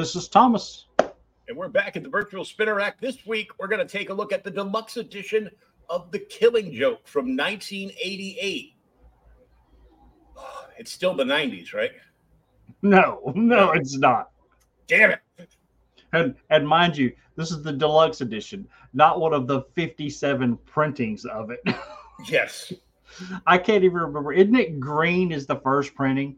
This is Thomas. and we're back at the Virtual Spinner Rack. This week, we're going to take a look at the deluxe edition of The Killing Joke from 1988. It's still the 90s, right? No, no, it's not. Damn it. And and mind you, this is the deluxe edition, not one of the 57 printings of it. Yes. I can't even remember. Isn't it green is the first printing?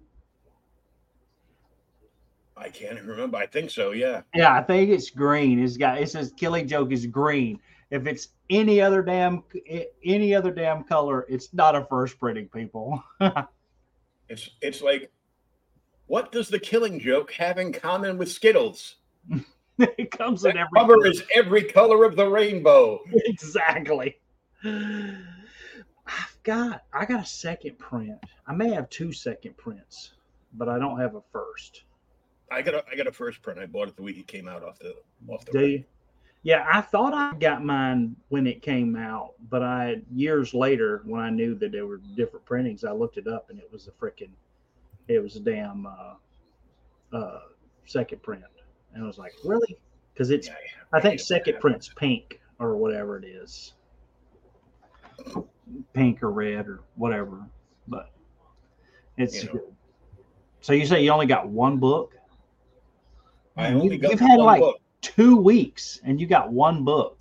I can't remember. I think so, yeah. Yeah, I think it's green. It's got it says Killing Joke is green. If it's any other damn any other damn color, it's not a first printing, people. It's it's like, what does The Killing Joke have in common with Skittles? it comes in every cover is every color of the rainbow. exactly. I've got I got a second print. I may have two second prints, but I don't have a first. I got a I got a first print. I bought it the week it came out off the off the Do you? Yeah, I thought I got mine when it came out, but I years later when I knew that there were different printings, I looked it up and it was a freaking it was a damn uh uh second print. And I was like, really? Because it's Yeah, I think second print's pink or whatever it is. Pink or red or whatever. But it's You know. So you say you only got one book? I only you've had like book. two weeks and you got one book.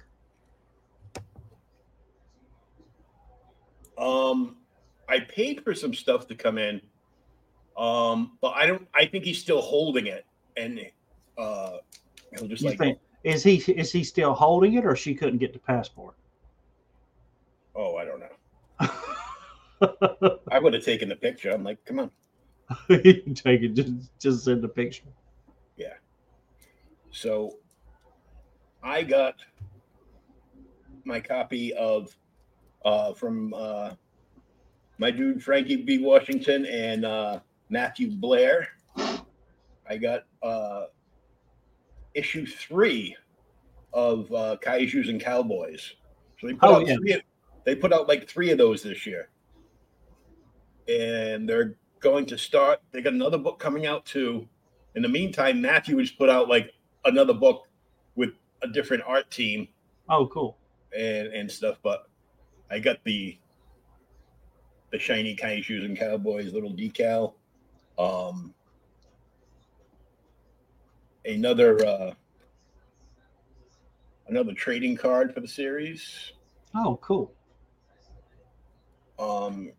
Um, I paid for some stuff to come in, um, but I don't. I think he's still holding it, and uh, he'll just You like, think is he is he still holding it or she couldn't get the passport? oh, I don't know. I would have taken the picture. I'm like, come on. you take it, just just send the picture. So, I got my copy of uh, from uh, my dude Frankie B. Washington and uh, Matthew Blair. I got uh, issue three of uh, Kaijus and Cowboys. So they put Oh, out yeah. three, they put out like three of those this year, and they're going to start. They got another book coming out too. In the meantime, Matthew has put out like another book with a different art team Oh, cool. and and stuff. But I got the the shiny Kaijus and Cowboys little decal. Um, another uh, another trading card for the series. Oh, cool. Um,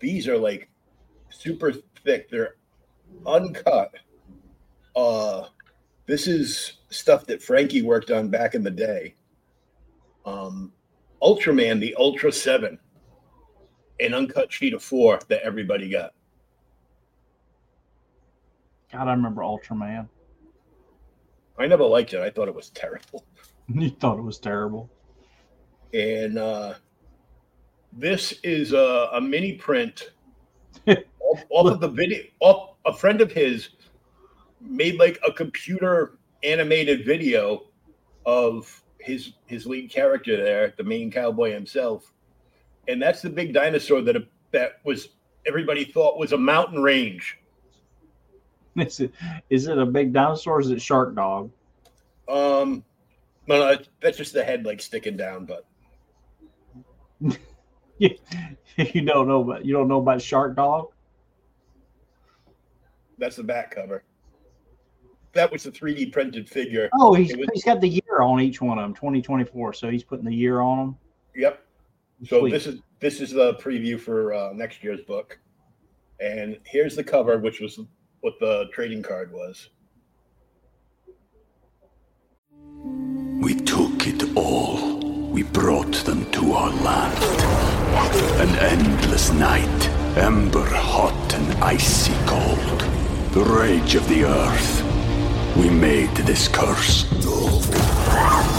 these are like super thick. They're uncut. Uh, this is stuff that Frankie worked on back in the day. Um, Ultraman, the Ultra Seven, an uncut sheet of four that everybody got. God, I remember Ultraman. I never liked it. I thought it was terrible. You thought it was terrible. And uh, this is a, a mini print off, off of the video. Off a friend of his made like a computer animated video of his his lead character there, the main cowboy himself, and that's the big dinosaur that that was everybody thought was a mountain range. Is it is it a big dinosaur? Is it Shark Dog? Um, no, no, that's just the head like sticking down, but you, you don't know about you don't know about Shark Dog? that's the back cover. That was the 3D printed figure. Oh, he's was- he's got the year on each one of them, 2024. So he's putting the year on them. Yep. So Sweet. this is this is the preview for uh, next year's book, and here's the cover, which was what the trading card was. We took it all. We brought them to our land. An endless night, ember hot and icy cold. The rage of the earth. We made this curse.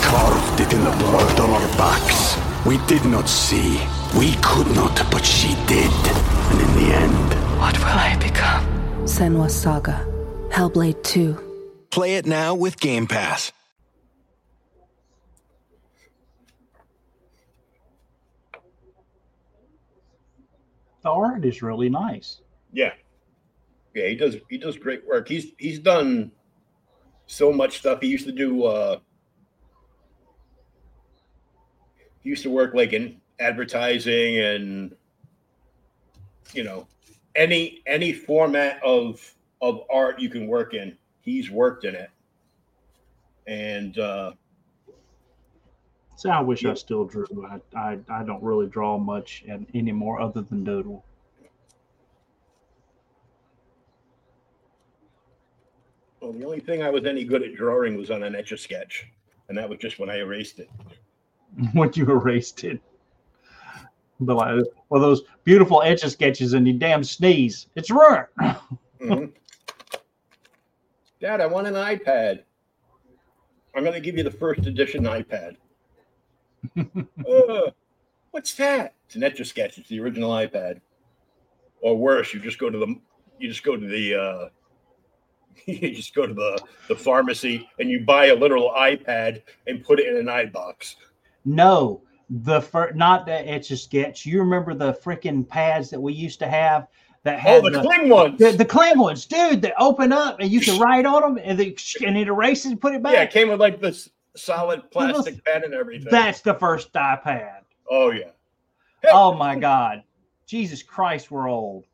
Carved it in the blood on our backs. We did not see. We could not, but she did. And in the end, What will I become? Senua's Saga. Hellblade 2. Play it now with Game Pass. The art is really nice. Yeah, yeah, he does he does great work. He's he's done so much stuff. He used to do. uh He used to work like in advertising and you know any any format of of art you can work in. He's worked in it, and uh So I wish Yeah. I still drew. I, I I don't really draw much and anymore other than doodle. Well, the only thing I was any good at drawing was on an etch a sketch, and that was just when I erased it. What you erased it. But well, those beautiful etch a sketches and you damn sneeze. It's ruined. Mhm. Dad, I want an iPad. I'm going to give you the first edition iPad. Uh, what's that? It's an etch a sketch. It's the original iPad. Or worse, you just go to the you just go to the uh, you just go to the the pharmacy and you buy a literal iPad and put it in an iBox. No, the fir- not that etch a sketch. You remember the freaking pads that we used to have that Oh, had the, the, cling ones. the, the clam ones, dude, that open up and you can write on them and, they, and it erases and put it back. yeah, it came with like this solid plastic pen and everything. That's the first iPad. oh yeah. Oh my God. Jesus Christ, we're old.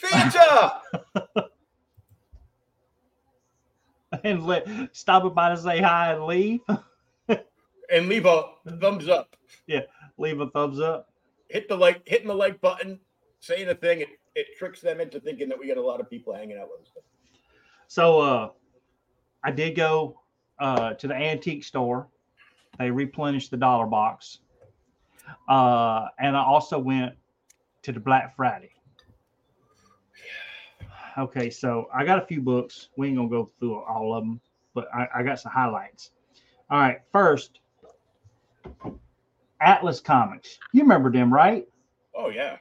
Pizza. And let stop by to say hi and leave. and leave a thumbs up. Yeah, leave a thumbs up. Hit the like, hitting the like button, saying a thing. It, it tricks them into thinking that we got a lot of people hanging out with us. So uh I did go uh to the antique store. They replenished the dollar box. Uh and I also went to the Black Friday. Okay, so I got a few books. We ain't gonna go through all of them, but I, I got some highlights. All right, first Atlas Comics. You remember them, right? Oh yeah,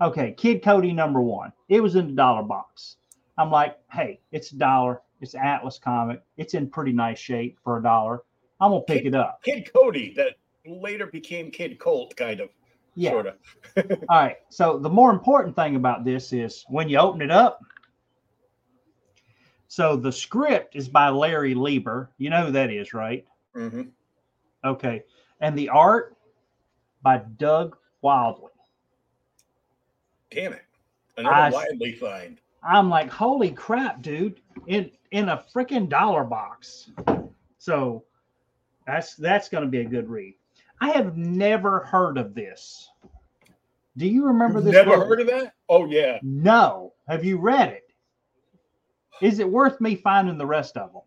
Okay, Kid Cody number one. It was in the dollar box. I'm like, hey, it's a dollar. It's Atlas comic. It's in pretty nice shape for a dollar. I'm gonna pick it up. Kid Cody that later became Kid Colt, kind of, Yeah. sort of. All right. So the more important thing about this is when you open it up. So the script is by Larry Lieber. You know who that is, right? Mm-hmm. Okay. And the art by Doug Wildey. Damn it, another I- Wildey find. I'm like, holy crap, dude! In in a freaking dollar box. So that's that's going to be a good read. I have never heard of this. Do you remember You've this? never book? heard of that? Oh yeah, No. Have you read it? Is it worth me finding the rest of them?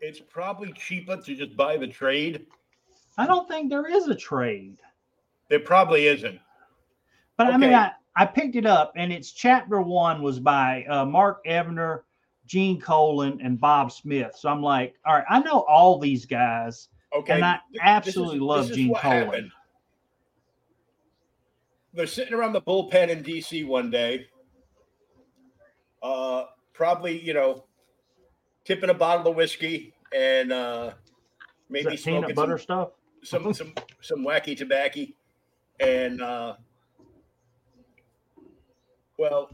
it's probably cheaper to just buy the trade. I don't think there is a trade. There probably isn't. But I mean, I, I picked it up, and it's chapter one was by uh, Mark Evanier, Gene Colan, and Bob Smith. So I'm like, all right, I know all these guys, Okay. and I absolutely is- love Gene Colan. happened. They're sitting around the bullpen in DC one day. Uh, probably, you know, tipping a bottle of whiskey and uh, maybe smoking peanut butter stuff? some, some some some wacky tobacco, and uh, well,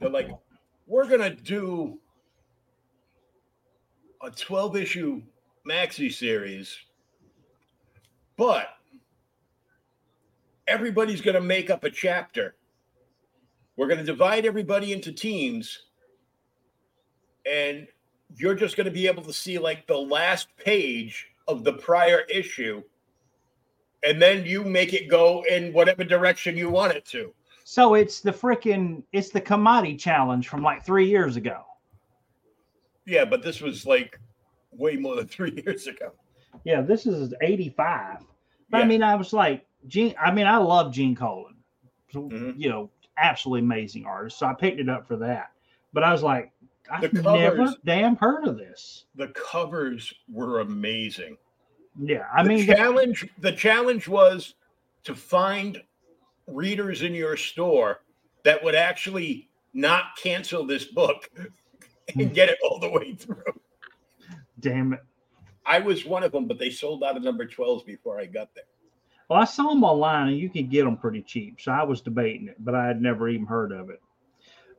they're like, we're gonna do a twelve issue maxi series, but everybody's gonna make up a chapter. We're gonna divide everybody into teams, and you're just gonna be able to see like the last page of the prior issue and then you make it go in whatever direction you want it to. So it's the freaking it's the commodity challenge from like three years ago. Yeah, but this was like way more than three years ago. Yeah, this is 85. But I mean, I was like, Gene, I mean, I love Gene Colan. So, Mhm. You know, absolutely amazing artist. So I picked it up for that. But I was like, I've The never damn heard of this. The covers were amazing. Yeah, I the mean, the- challenge the challenge was to find readers in your store that would actually not cancel this book and hmm. get it all the way through. damn it. I was one of them, but they sold out of number 12s before I got there. Well, I saw them online and you can get them pretty cheap. So I was debating it, but I had never even heard of it.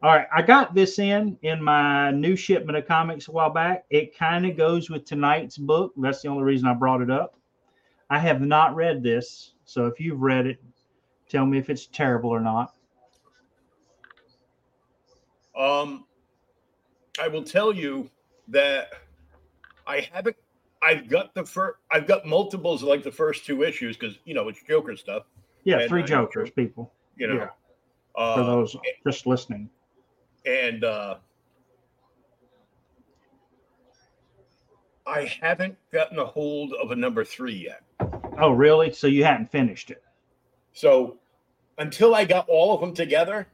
All right, I got this in in my new shipment of comics a while back. It kind of goes with tonight's book. That's the only reason I brought it up. I have not read this, so if you've read it, tell me if it's terrible or not. Um, I will tell you that I haven't. I've got the first. I've got multiples of like the first two issues because you know it's Joker stuff. Yeah, And three Jokers, people, You know, Yeah. for uh, those just listening. and uh, I haven't gotten a hold of a number three yet. Oh, really? So you hadn't finished it? So until I got all of them together,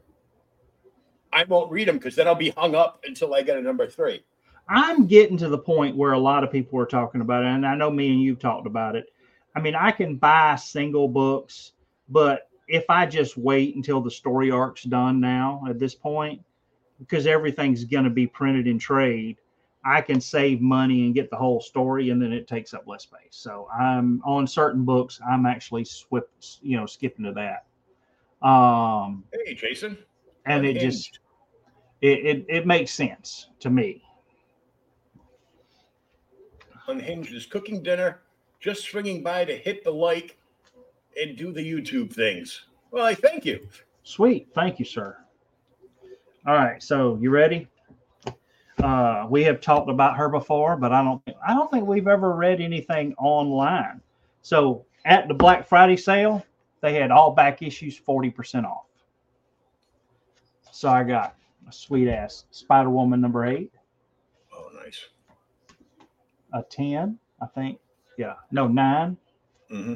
I won't read them because then I'll be hung up until I get a number three. I'm getting to the point where a lot of people are talking about it, and I know me and you've talked about it. I mean, I can buy single books, but if I just wait until the story arc's done now at this point, because everything's going to be printed in trade, I can save money and get the whole story, and then it takes up less space. So I'm on certain books, I'm actually swip, you know, skipping to that. Um, Hey, Jason. and it just it, it it makes sense to me. Unhinged is cooking dinner, just swinging by to hit the like and do the YouTube things. Well, I thank you. Sweet. Thank you, sir. All right. So you ready? Uh, we have talked about her before, but I don't I don't think we've ever read anything online. So at the Black Friday sale, they had all back issues 40% off. So I got a sweet ass Spider Woman number eight, Oh, nice. A 10, I think. Yeah. No, nine, hmm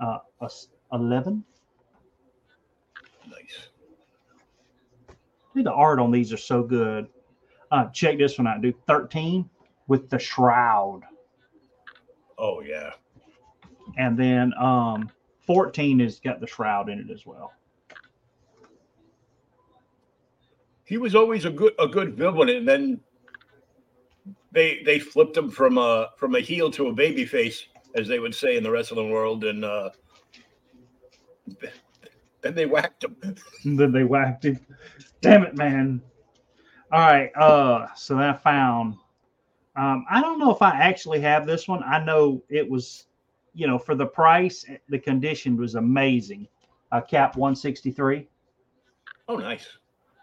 uh, a s- 11. Nice. Dude, the art on these are so good. Uh, check this one out, dude. 13 with the shroud. Oh, yeah. And then um 14 has got the shroud in it as well. He was always a good a good villain, and then they they flipped him from a from a heel to a baby face, as they would say in the wrestling world, and uh, then they whacked him. Then they whacked him. Damn it, man. All right. Uh so I found um I don't know if I actually have this one. I know it was, you know, for the price, the condition was amazing. Uh cap 163. Oh, nice.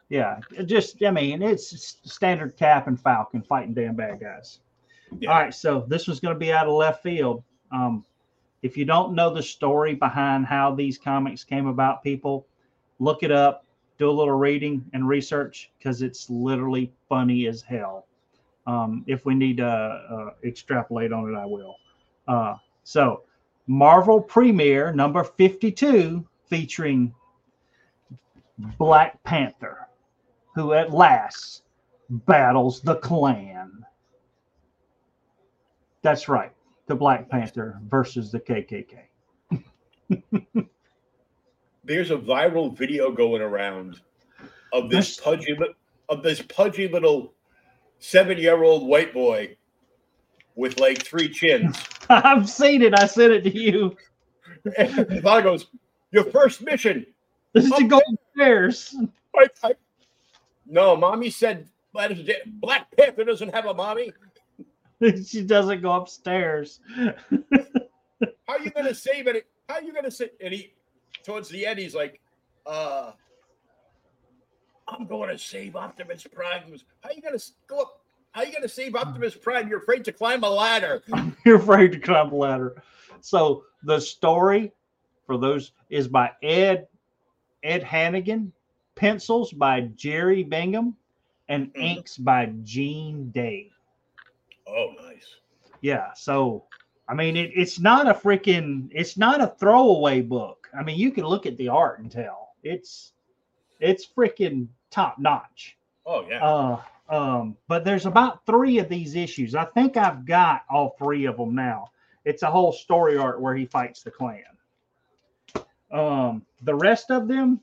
Yeah, just I mean it's standard Cap and Falcon fighting damn bad guys. Yeah. All right, so this was going to be out of left field. Um, if you don't know the story behind how these comics came about, people look it up, do a little reading and research because it's literally funny as hell. Um, if we need to uh, extrapolate on it, I will. Uh, so Marvel Premiere number 52 featuring Black Panther, who at last battles the Klan. That's right, the Black Panther versus the KKK. There's a viral video going around of this There's- pudgy of this pudgy little seven-year-old white boy with like three chins. I've seen it. I sent it to you. And goes, "Your first mission." This is to go. I, I, no, mommy said Black Panther doesn't have a mommy. she doesn't go upstairs. How are you gonna save it? How are you gonna say? And he, towards the end, he's like, "Uh, I'm going to save Optimus Prime." How are you gonna go up? How are you gonna save Optimus Prime? You're afraid to climb a ladder. You're afraid to climb a ladder. So the story for those is by Ed Ed Hannigan, pencils by Jerry Bingham, and Mhm. inks by Gene Day. Oh, nice. Yeah, so I mean it, it's not a freaking it's not a throwaway book. I mean you can look at the art and tell it's it's freaking top notch. Oh yeah. Uh, um, but there's about three of these issues. I think I've got all three of them now. It's a whole story arc where he fights the Klan. Um, the rest of them,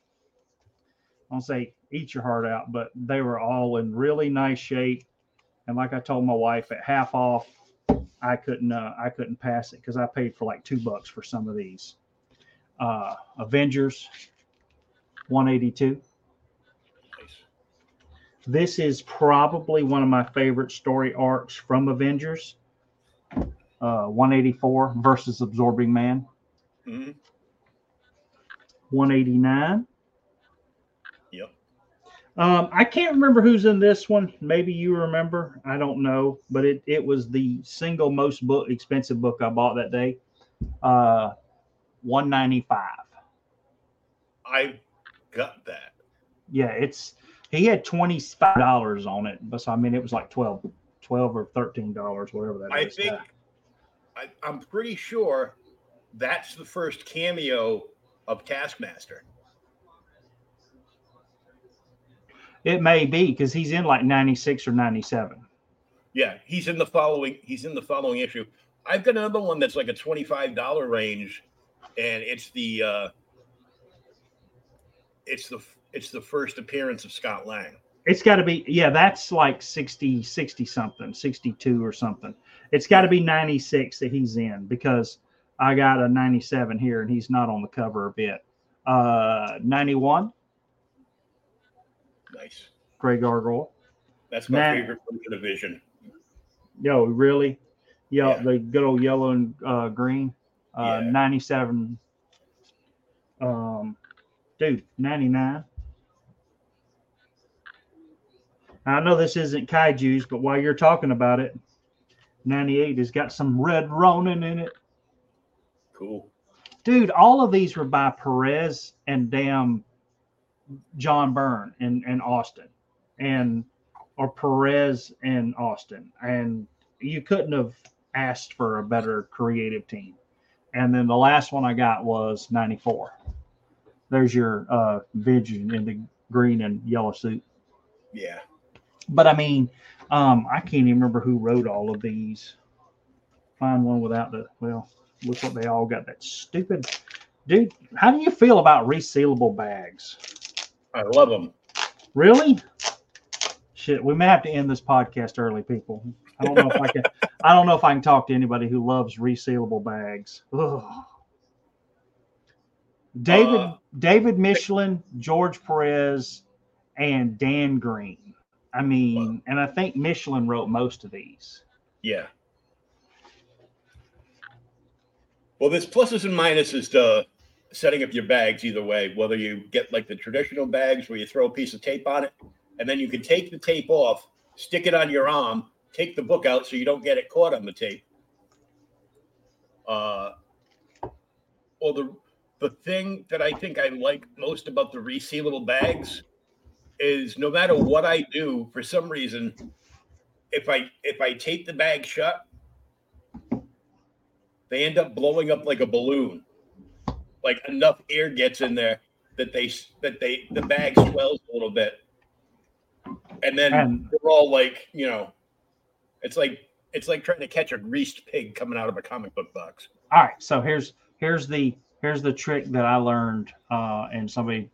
I'll say eat your heart out, but they were all in really nice shape. And like I told my wife, at half off, I couldn't uh, I couldn't pass it because I paid for like two bucks for some of these. Uh, Avengers, 182 nice. this is probably one of my favorite story arcs from Avengers. Uh, 184 versus Absorbing Man. Mhm. 189. Um, I can't remember who's in this one. Maybe you remember. I don't know, but it it was the single most book expensive book I bought that day. Uh, 195. I got that. Yeah, it's he had twenty five dollars on it, but so, I mean it was like 12, 12 or thirteen dollars, whatever that is. I think I, I'm pretty sure that's the first cameo of Taskmaster. It may be because he's in like 96 or 97. Yeah, he's in the following. He's in the following issue. I've got another one that's like a twenty-five dollar range, and it's the uh, it's the it's the first appearance of Scott Lang. It's got to be, yeah, that's like 60, 60 something, 62 or something. It's got to be 96 that he's in because I got a 97 here and he's not on the cover a bit. Uh, 91, Nice. Grey Gargoyle. That's my favorite version of Vision. Yo, really? Yo, Yeah. the good old yellow and uh, green. Uh, Yeah. 97. Um, dude, 99. I know this isn't kaiju's, but while you're talking about it, 98 has got some red Ronin in it. Cool. Dude, all of these were by Perez and damn John Byrne and, and Austin. And or Perez and Austin. And you couldn't have asked for a better creative team. And then the last one I got was 94. There's your uh Vision in the green and yellow suit. Yeah. But I mean, um, I can't even remember who wrote all of these. Find one without the well, look what they all got. That stupid dude. How do you feel about resealable bags? I love them. Really? Shit, we may have to end this podcast early, people. I don't know if I can. I don't know if I can talk to anybody who loves resealable bags. Ugh. David Uh, David Michelinie, George Perez, and Dan Green. I mean, and I think Michelinie wrote most of these. Yeah. Well, there's pluses and minuses to setting up your bags either way. Whether you get like the traditional bags where you throw a piece of tape on it, and then you can take the tape off, stick it on your arm, take the book out so you don't get it caught on the tape. Uh, or the the thing that I think I like most about the resealable bags is no matter what I do, for some reason, if I if I tape the bag shut, they end up blowing up like a balloon. Like enough air gets in there that they that they the bag swells a little bit, and then they're all like you know, it's like it's like trying to catch a greased pig coming out of a comic book box. All right, so here's here's the here's the trick that I learned, uh, and somebody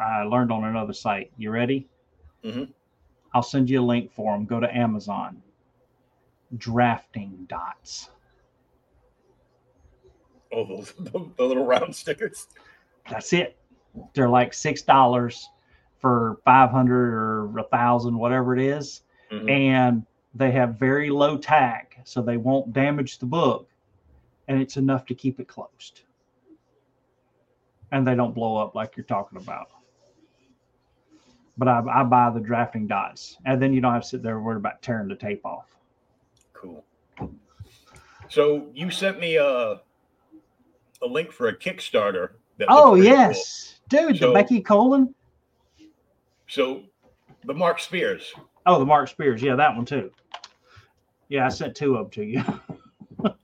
I learned on another site. You ready? Mm-hmm. I'll send you a link for them. Go to Amazon. Drafting dots. Oh, those the, the little round stickers. That's it. They're like six dollars for five hundred or a thousand, whatever it is. Mhm. and they have very low tag, so they won't damage the book, and it's enough to keep it closed. And they don't blow up like you're talking about. But I, I buy the drafting dots, and then you don't have to sit there worried about tearing the tape off. Cool. So you sent me a a link for a Kickstarter. That Oh pretty cool. yes, dude, So- the Becky Colin. So the Mark Spears. Oh, the Mark Spears, yeah, that one too. Yeah, I sent two of them to you.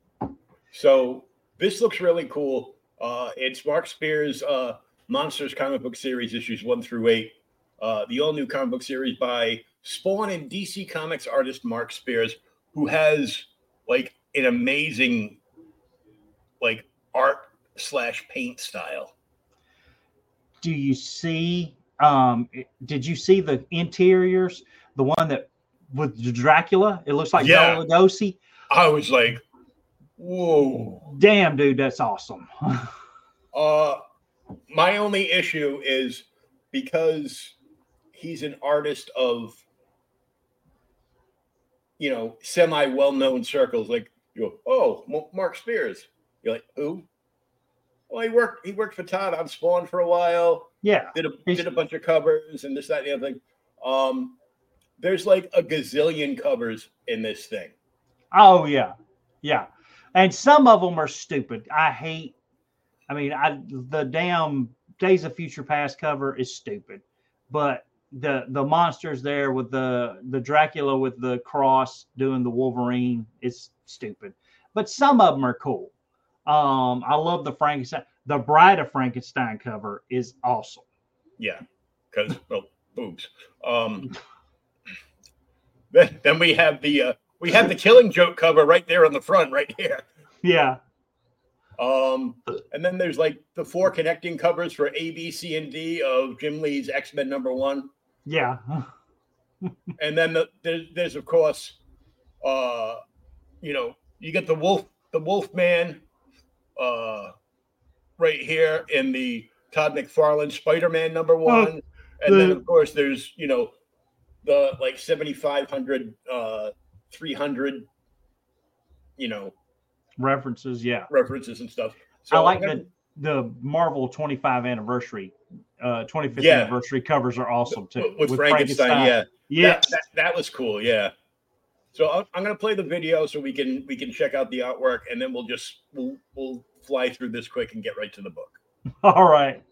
So this looks really cool. Uh, it's Mark Spears' uh, Monsters comic book series, issues one through eight. Uh, the all new comic book series by Spawn and DC Comics artist Mark Spears, who has like an amazing like art slash paint style. do you see um did you see the interiors the one that with dracula it looks like Yeah. Bela Lugosi? I was like, whoa. damn dude that's awesome Uh, my only issue is because he's an artist of, you know, semi well known circles. Like you oh, Mark Spears. You're like, who? Well, he worked. He worked for Todd on Spawn for a while. yeah Did a did a bunch of covers and this that and the other thing. Um, there's like a gazillion covers in this thing. oh yeah yeah and some of them are stupid i hate i mean i the damn days of future past cover is stupid but the the monsters there with the the dracula with the cross doing the wolverine is stupid but some of them are cool um i love the frankenstein the bride of frankenstein cover is awesome Yeah, because well, boobs. Um, then, then we have the uh, we have the Killing Joke cover right there on the front, right here. yeah Um, and then there's like the four connecting covers for A, B, C, and D of Jim Lee's X Men number one, yeah and then the, there's, there's of course, uh, you know, you get the Wolf the Wolf Man, uh, right here in the Todd McFarlane Spider Man number one, and then of course there's you know the like 7500 uh 300 you know references yeah. references and stuff. I like I'm the the Marvel 25 anniversary, uh, 25th Yeah. anniversary covers are awesome too. with, frankenstein, yeah yeah, that, that, that was cool yeah so I'm, I'm gonna play the video so we can we can check out the artwork and then we'll just we'll we'll fly through this quick and get right to the book All right.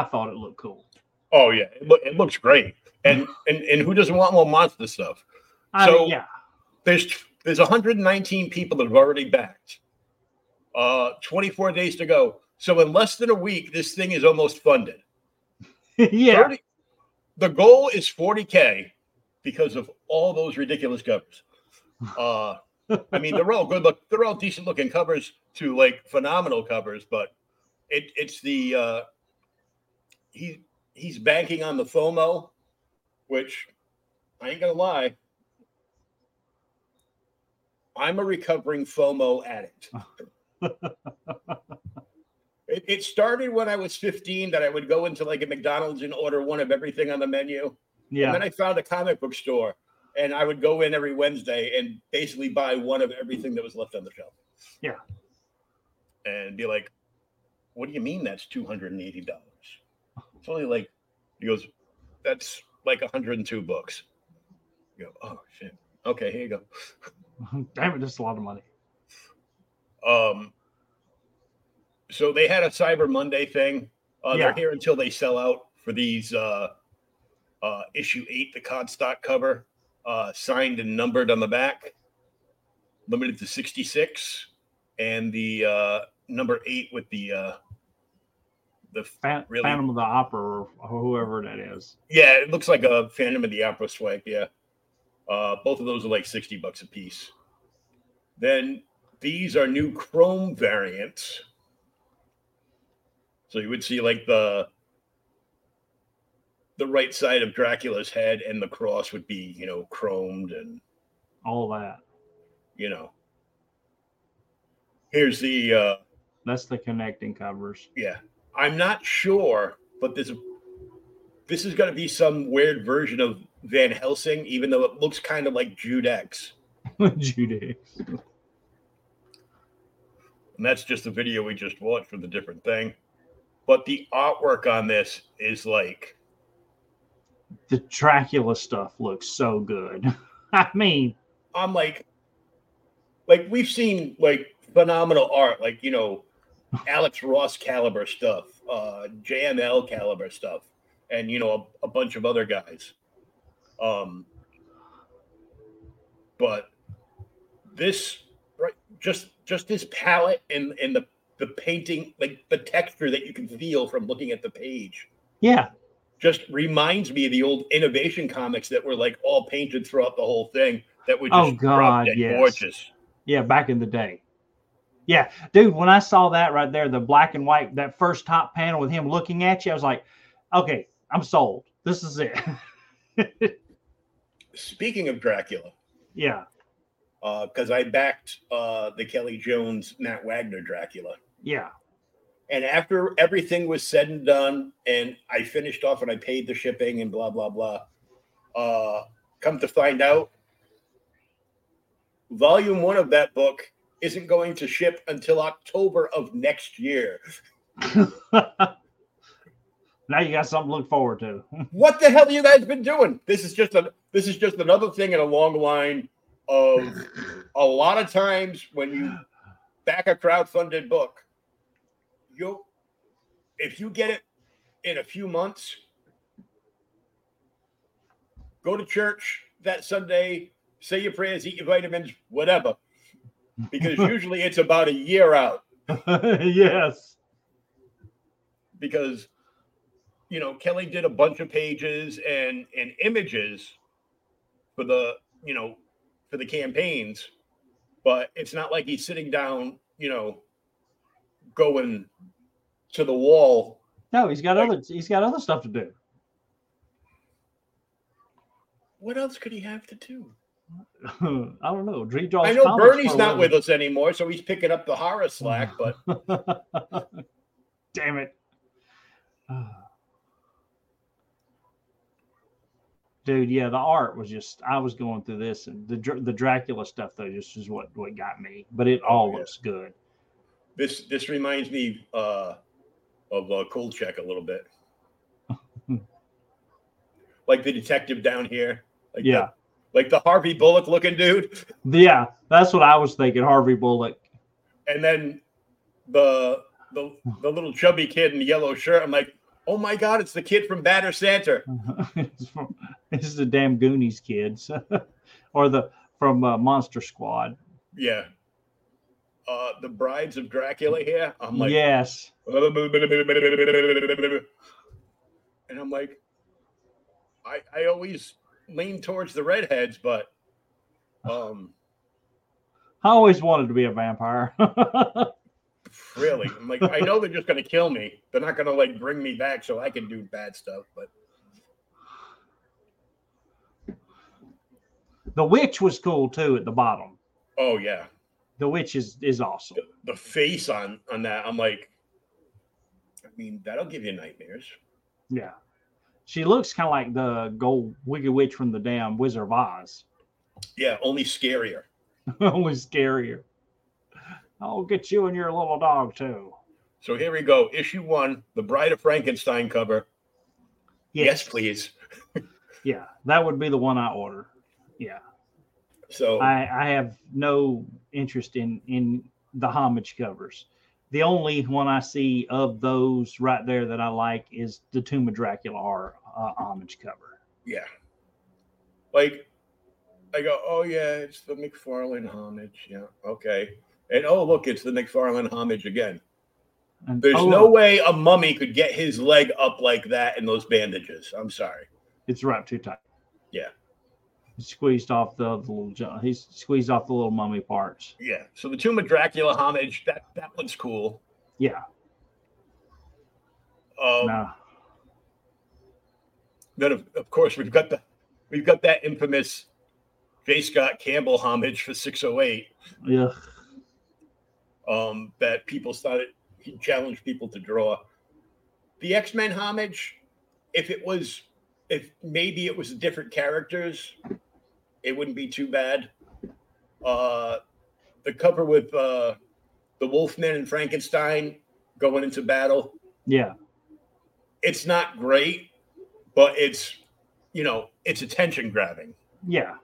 I thought it looked cool. oh yeah it, it looks great and and and who doesn't want more monster stuff I So- mean, yeah, there's there's 119 people that have already backed. Uh, 24 days to go. So in less than a week, this thing is almost funded. yeah. 30 the goal is 40k because of all those ridiculous covers. Uh, I mean, they're all good look. They're all decent looking covers to like phenomenal covers, but it, it's the uh, he he's banking on the FOMO, which I ain't gonna lie. I'm a recovering FOMO addict. it, it started when I was 15 that I would go into like a McDonald's and order one of everything on the menu. Yeah. And then I found a comic book store and I would go in every Wednesday and basically buy one of everything that was left on the shelf. Yeah. And be like, what do you mean that's $280? It's only like, he goes, that's like 102 books. You go, oh shit. Okay, here you go. Damn it, that's a lot of money. Um, so they had a Cyber Monday thing. Uh, Yeah. They're here until they sell out for these uh, uh, issue eight, the Codstock cover, uh, signed and numbered on the back, limited to 66, and the uh, number eight with the uh, the Fan- Really? Phantom of the Opera or whoever that is. yeah, it looks like a Phantom of the Opera swipe. Yeah, uh, both of those are like 60 bucks a piece. Then these are new Chrome variants. So you would see like the the right side of Dracula's head and the cross would be, you know, chromed and All that. you know. Here's the uh That's the connecting covers. yeah. I'm not sure, but this this is gonna be some weird version of Van Helsing, even though it looks kind of like Jude X. Judy. And that's just the video we just watched for the different thing. But the artwork on this is like The Dracula stuff looks so good. I mean, I'm like, like we've seen like phenomenal art, like you know, Alex Ross caliber stuff, uh, JML caliber stuff, and you know a, a bunch of other guys. Um, but this, right, just just this palette and and the the painting, like the texture that you can feel from looking at the page. yeah, just reminds me of the old innovation comics that were like all painted throughout the whole thing that were just Oh, God, yes. gorgeous. yeah, back in the day. Yeah, dude, when I saw that right there, the black and white, that first top panel with him looking at you, I was like, okay, I'm sold. This is it. Speaking of Dracula, yeah, because I backed uh, the Kelly Jones Matt Wagner Dracula, yeah. and after everything was said and done, and I finished off and I paid the shipping and blah blah blah. Uh, come to find out, volume one of that book isn't going to ship until October of next year. now you got something to look forward to. what the hell have you guys been doing? This is just a this is just another thing in a long line of a lot of times when you back a crowdfunded book, you if you get it in a few months, go to church that Sunday, say your prayers, eat your vitamins, whatever. Because usually it's about a year out. yes. because you know Kelly did a bunch of pages and and images for the you know for the campaigns, but it's not like he's sitting down, you know, going to the wall. No, he's got other he's got other stuff to do. What else could he have to do? I don't know. I know Bernie's not with us anymore, so he's picking up the horror slack. But Damn it. Dude, yeah, the art was just I was going through this and the the Dracula stuff though just is what what got me. But it all Oh, yeah. looks good. this this reminds me uh, of uh, Cold Check a little bit, like the detective down here. Like the- Yeah. Like the Harvey Bullock looking dude. Yeah, that's what I was thinking. Harvey Bullock. and then the the the little chubby kid in the yellow shirt. I'm like, oh my god, it's the kid from Bad Santa. it's, from, it's the damn Goonies kids, or the from uh, Monster Squad. Yeah. Uh, the Brides of Dracula here. I'm like, yes. and I'm like, I I always lean towards the redheads, but um, I always wanted to be a vampire. really, I'm like, I know they're just gonna kill me. They're not gonna like bring me back so I can do bad stuff. But the witch was cool too at the bottom. oh yeah, The witch is is awesome. the, the face on on that, I'm like, I mean, that'll give you nightmares. Yeah. She looks kind of like the gold wicked witch from the damn Wizard of Oz. Yeah, only scarier. Only scarier. I'll get you and your little dog too. So here we go. Issue one, the Bride of Frankenstein cover. Yes, please. Yeah, that would be the one I order. Yeah. So I, I have no interest in in the homage covers. The only one I see of those right there that I like is the Tomb of Dracula R uh, homage cover. yeah, like I go, oh yeah, it's the McFarlane homage. Yeah, okay. And oh look, it's the McFarlane homage again. And, There's oh, no way a mummy could get his leg up like that in those bandages. I'm sorry. it's wrapped too tight. Yeah. Squeezed off the, the little. He's squeezed off the little mummy parts. Yeah. So the Tomb of Dracula homage, that that one's cool. Yeah. Um, Nah. Then of, of course we've got the we've got that infamous J. Scott Campbell homage for 608. Yeah. um, that people started he challenged people to draw. The X Men homage, if it was, if maybe it was different characters, it wouldn't be too bad. Uh, the cover with uh, the Wolfman and Frankenstein going into battle, Yeah. it's not great, but it's you know it's attention grabbing. Yeah.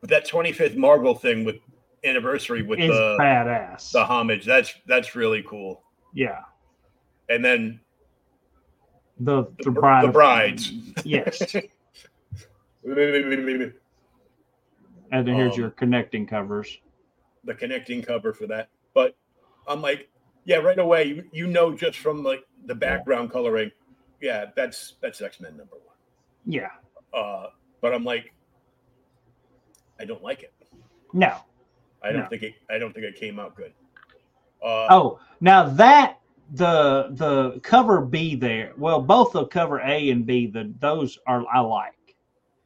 But that 25th Marvel thing with anniversary with It's the badass. the homage, that's that's really cool. yeah. And then The The the, bride the brides. Yes. And then here's Um, your connecting covers. The connecting cover for that. But I'm like, yeah, right away, you, you know, just from like the background coloring, yeah, that's that's X Men number one. Yeah. Uh, but I'm like, I don't like it. No. I don't No. think it. I don't think it came out good. Uh, Oh, now that the the cover B there, well, both the cover A and B, the those are I like.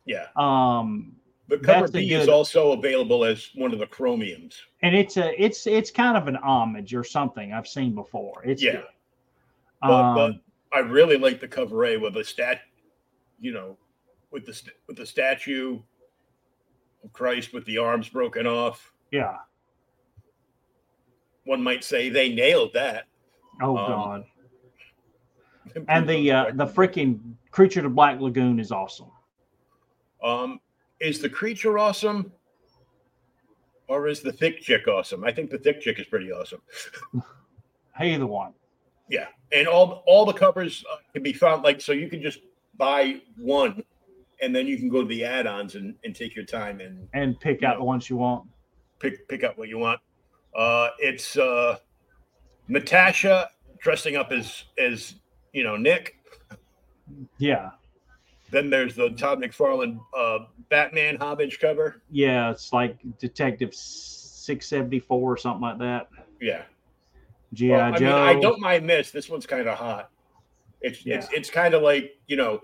yeah, Um, the cover that's B is also available as one of the chromiums. and it's a it's it's kind of an homage or something I've seen before. It's Yeah. But, Um, but I really like the cover A with the stat, you know, with the with the statue of Christ with the arms broken off. yeah. One might say they nailed that. Oh Um, God. And the uh, the freaking creature to Black Lagoon is awesome. um is the creature awesome, or is the thick chick awesome? I think the thick chick is pretty awesome. hey, the one. Yeah, and all all the covers uh, can be found like so you can just buy one, and then you can go to the add-ons and, and take your time and And pick out Yeah. the ones you want. pick pick up what you want. Uh, it's uh, Natasha dressing up as as you know Nick. Yeah. Then there's the Todd McFarlane uh, Batman homage cover. Yeah. It's like Detective 674 or something like that. Yeah, G.I. Well, I Joe. mean, I don't mind this. This one's kind of hot. It's it's Yeah. it's kind of like you know,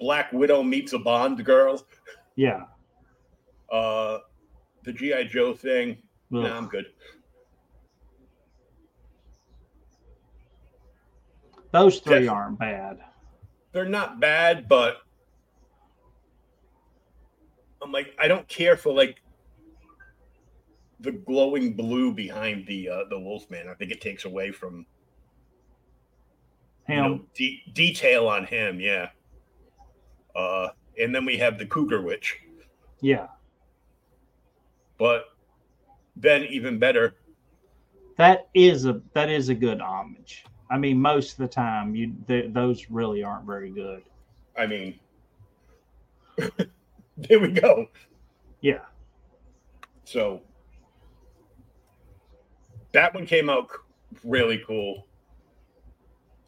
Black Widow meets a Bond girl. Yeah. Uh, the GI Joe thing. Ugh. Nah, I'm good. Those three aren't bad. They're not bad, but I'm like I don't care for like the glowing blue behind the uh, the Wolfman. I think it takes away from you Him. know, de- detail on him. Yeah. Uh, and then we have the Cougar Witch, yeah. but then even better, That is a that is a good homage. I mean, most of the time, you th- those really aren't very good. I mean, there we go. Yeah. So that one came out really cool,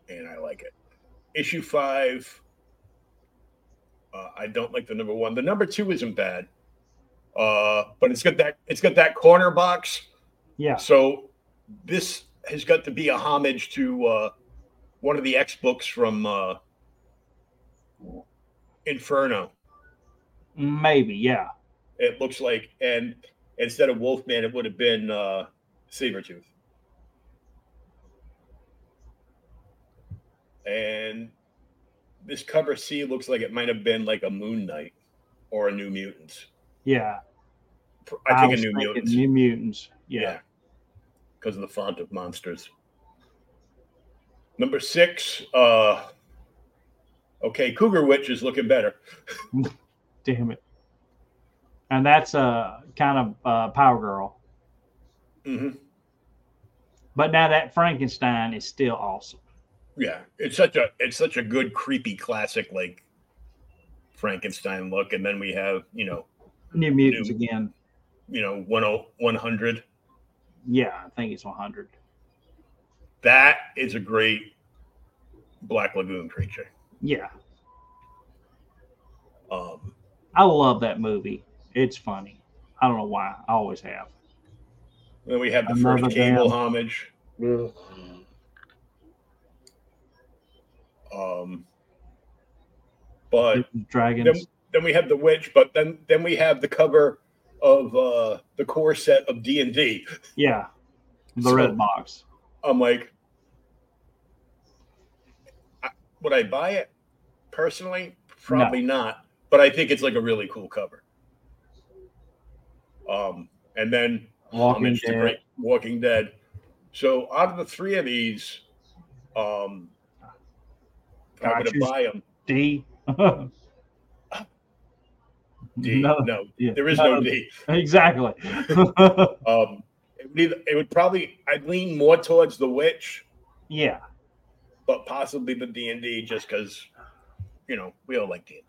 and I like it. Issue five. Uh, I don't like the number one. The number two isn't bad, uh, but it's got that it's got that corner box. Yeah. So this has got to be a homage to uh, one of the X books from uh, Inferno. Maybe. Yeah. It looks like, and instead of Wolfman, it would have been uh, Sabretooth. And this cover C looks like it might have been like a Moon Knight or a New Mutants. Yeah. I think was a New Mutants. New Mutants. Yeah. because of the font of monsters. Number six, uh okay, Cougar Witch is looking better. Damn it. And that's a kind of uh, Power Girl. hmm But now that Frankenstein is still awesome. Yeah, it's such a it's such a good creepy classic like Frankenstein look, and then we have you know New Mutants New- again. you know 10 100. Yeah, I think it's 100. That is a great Black Lagoon creature. Yeah. Um, I love that movie. It's funny. I don't know why. I always have. then we have the Another first Cable damn- homage. Um, but Dragons. then, then we have the witch, but then then we have the cover of uh the core set of D and D. yeah. The So- red box. I'm like, I- would I buy it personally? Probably not, but I think it's like a really cool cover. Um, and then Walking Dead. Great Walking Dead. So out of the three of these, um, I'm gonna buy them. D. D. No, No, yeah. there is no No. D. Exactly. Um, it would, either, it would probably I'd lean more towards the witch, yeah. but possibly the D and D just because you know we all like D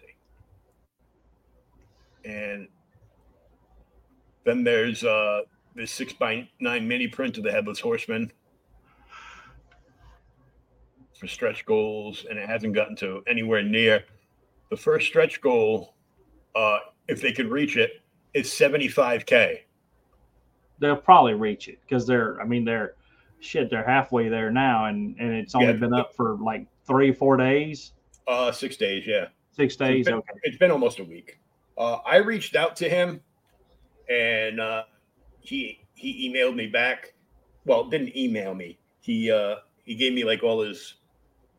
and then there's uh this six by nine mini print of the headless horseman for stretch goals, and it hasn't gotten to anywhere near the first stretch goal. Uh, if they could reach it, is 75k. They'll probably reach it because they're, I mean, they're, shit, they're halfway there now. And, and it's only Yeah. been up for like three, four days, Uh, six days, yeah. six days. been- Okay. It's been almost a week. Uh, I reached out to him, and uh, he he emailed me back. Well, didn't email me. He uh, he gave me like all his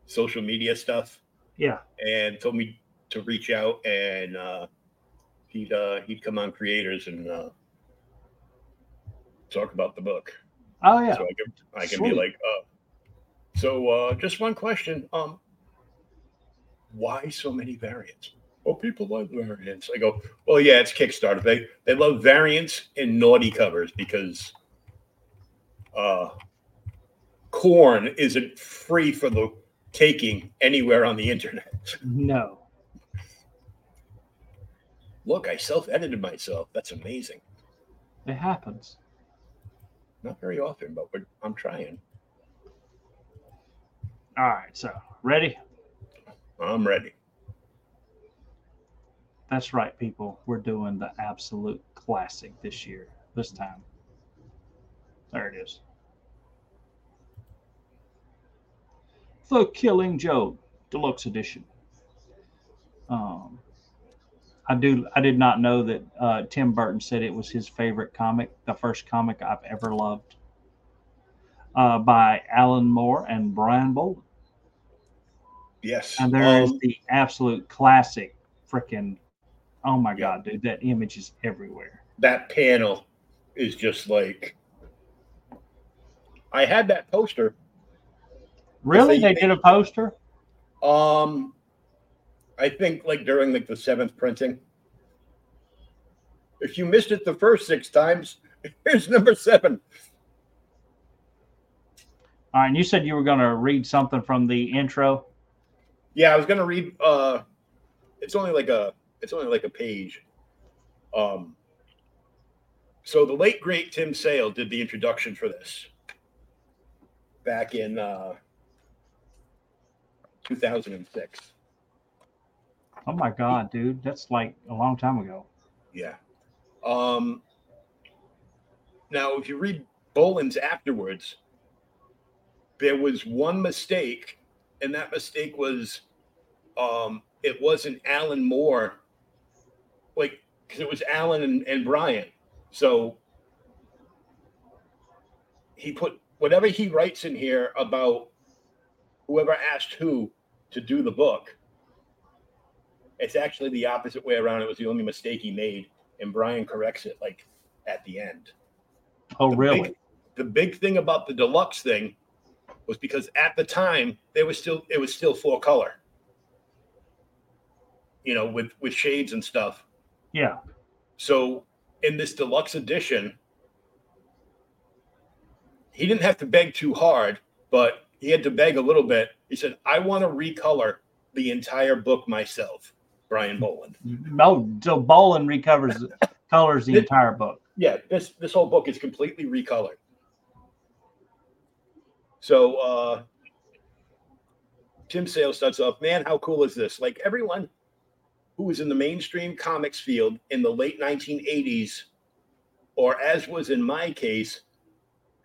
social media stuff Yeah. and told me to reach out and uh, he'd uh, he'd come on creators and uh, talk about the book. Oh, yeah. So I can I can be like, uh, so uh, just one question. Um, why so many variants? Well, people love variants. I go, well, yeah, it's Kickstarter. They they love variants and naughty covers because uh, corn isn't free for the taking anywhere on the internet. No. Look, I self-edited myself. That's amazing. It happens. Not very often, but we're, I'm trying. All right. So, ready? I'm ready. That's right, people. We're doing the absolute classic this year, this time. There it is. The Killing Joke Deluxe Edition. Um, I do. I did not know that uh, Tim Burton said it was his favorite comic, the first comic I've ever loved, uh, by Alan Moore and Brian Boland. Yes. And there's Um, the absolute classic freaking oh my Yeah. god, dude, that image is everywhere. that panel is just like I had that poster. Really? they- They did a poster? Um I think like during like the seventh printing. If you missed it the first six times, here's number seven. All right, and you said you were gonna read something from the intro. Yeah, I was gonna read uh it's only like a it's only like a page. Um So the late great Tim Sale did the introduction for this back in uh, 2006. Oh my god, dude, that's like a long time ago. Yeah. Um, now, if you read Boland's afterwards, there was one mistake, and that mistake was um, it wasn't Alan Moore, like, because it was Alan and, and Brian. So he put whatever he writes in here about whoever asked who to do the book. It's actually the opposite way around. It was the only mistake he made, and Brian corrects it like at the end. Oh, The really? big- the big thing about the deluxe thing was because at the time there was still it was still full color. You know, with with shades and stuff. Yeah. So in this deluxe edition, he didn't have to beg too hard, but he had to beg a little bit. He said, "I want to recolor the entire book myself." Brian Boland. Oh, so Boland recovers colors the entire book. Yeah, this this whole book is completely recolored. So uh Tim Sale starts off, man, how cool is this? Like everyone who was in the mainstream comics field in the late 1980s, or as was in my case,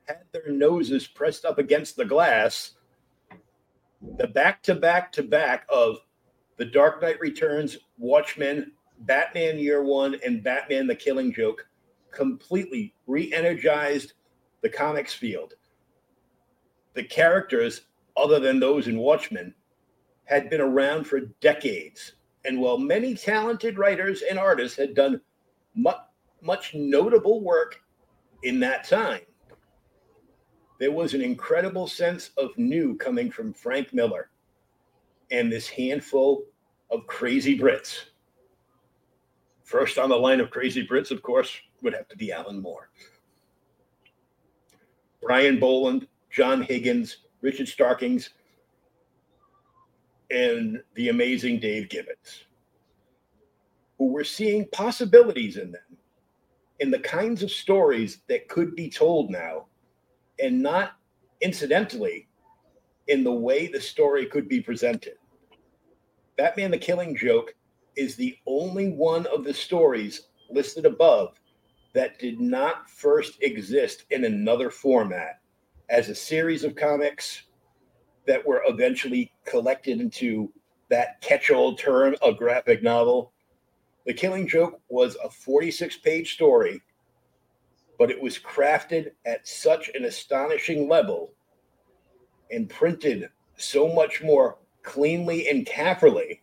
had their noses pressed up against the glass. The back to back to back of The Dark Knight Returns, Watchmen, Batman Year One, and Batman the Killing Joke completely re energized the comics field. The characters, other than those in Watchmen, had been around for decades. And while many talented writers and artists had done much, much notable work in that time, there was an incredible sense of new coming from Frank Miller and this handful of crazy Brits. First on the line of crazy Brits, of course, would have to be Alan Moore. Brian Boland, John Higgins, Richard Starkings, and the amazing Dave Gibbons, who were seeing possibilities in them, in the kinds of stories that could be told now, and not incidentally in the way the story could be presented. Batman the Killing Joke is the only one of the stories listed above that did not first exist in another format as a series of comics that were eventually collected into that catch all term, a graphic novel. The Killing Joke was a 46 page story, but it was crafted at such an astonishing level and printed so much more cleanly and carefully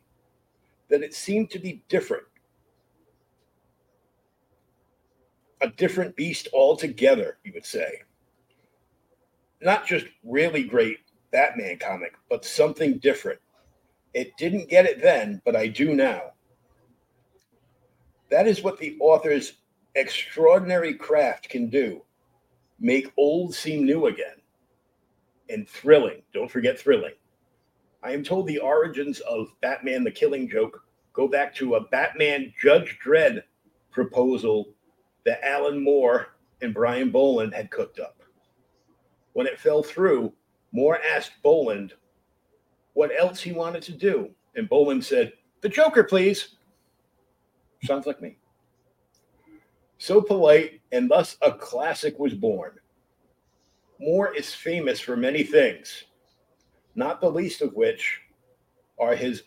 that it seemed to be different. A different beast altogether, you would say. Not just really great Batman comic, but something different. It didn't get it then, but I do now. That is what the author's extraordinary craft can do make old seem new again. And thrilling. Don't forget thrilling. I am told the origins of Batman the Killing Joke go back to a Batman Judge Dredd proposal that Alan Moore and Brian Boland had cooked up. When it fell through, Moore asked Boland what else he wanted to do. And Boland said, The Joker, please. Sounds like me. So polite, and thus a classic was born. Moore is famous for many things, not the least of which are his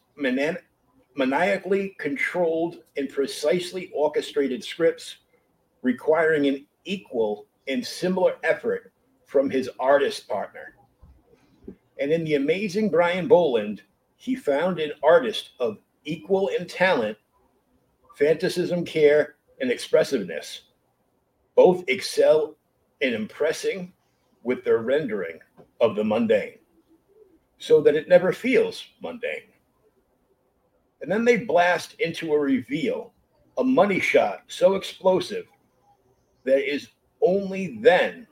maniacally controlled and precisely orchestrated scripts requiring an equal and similar effort from his artist partner. And in the amazing Brian Boland, he found an artist of equal in talent, fantasism, care, and expressiveness. Both excel in impressing with their rendering of the mundane so that it never feels mundane. And then they blast into a reveal, a money shot so explosive that it is only then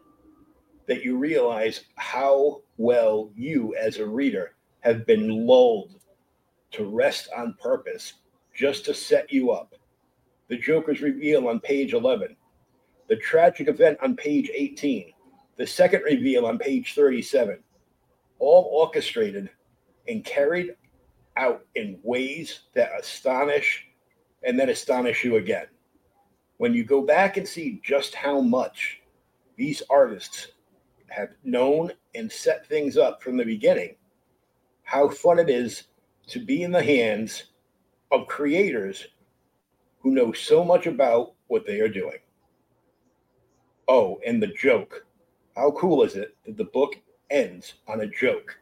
that you realize how well you, as a reader, have been lulled to rest on purpose just to set you up. The Joker's reveal on page 11. the tragic event on page 18, the second reveal on page 37, all orchestrated and carried out in ways that astonish and then astonish you again. When you go back and see just how much these artists have known and set things up from the beginning, how fun it is to be in the hands of creators who know so much about what they are doing. Oh, and the joke. How cool is it that the book ends on a joke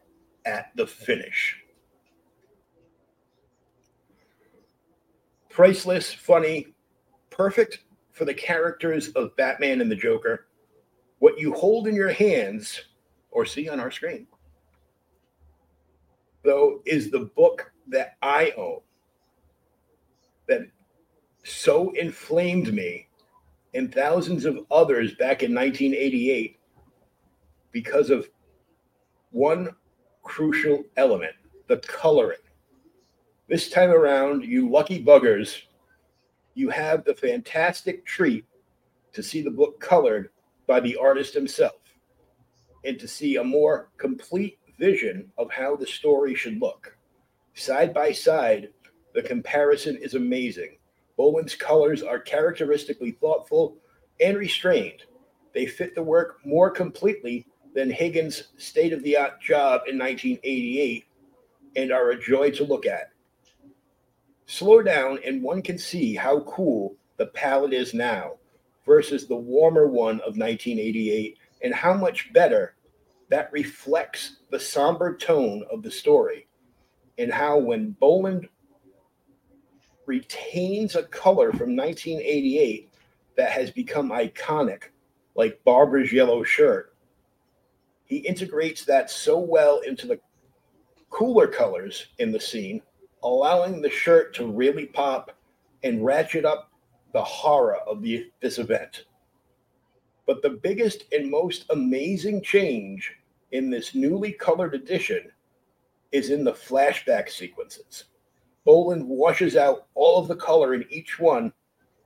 at the finish? Priceless, funny, perfect for the characters of Batman and the Joker. What you hold in your hands or see on our screen, though, is the book that I own that so inflamed me and thousands of others back in 1988 because of one crucial element the coloring. This time around, you lucky buggers, you have the fantastic treat to see the book colored by the artist himself and to see a more complete vision of how the story should look. Side by side, the comparison is amazing. Boland's colors are characteristically thoughtful and restrained. They fit the work more completely than Higgins' state of the art job in 1988 and are a joy to look at. Slow down, and one can see how cool the palette is now versus the warmer one of 1988 and how much better that reflects the somber tone of the story and how when Boland retains a color from 1988 that has become iconic, like Barbara's yellow shirt. He integrates that so well into the cooler colors in the scene, allowing the shirt to really pop and ratchet up the horror of the, this event. But the biggest and most amazing change in this newly colored edition is in the flashback sequences. Boland washes out all of the color in each one,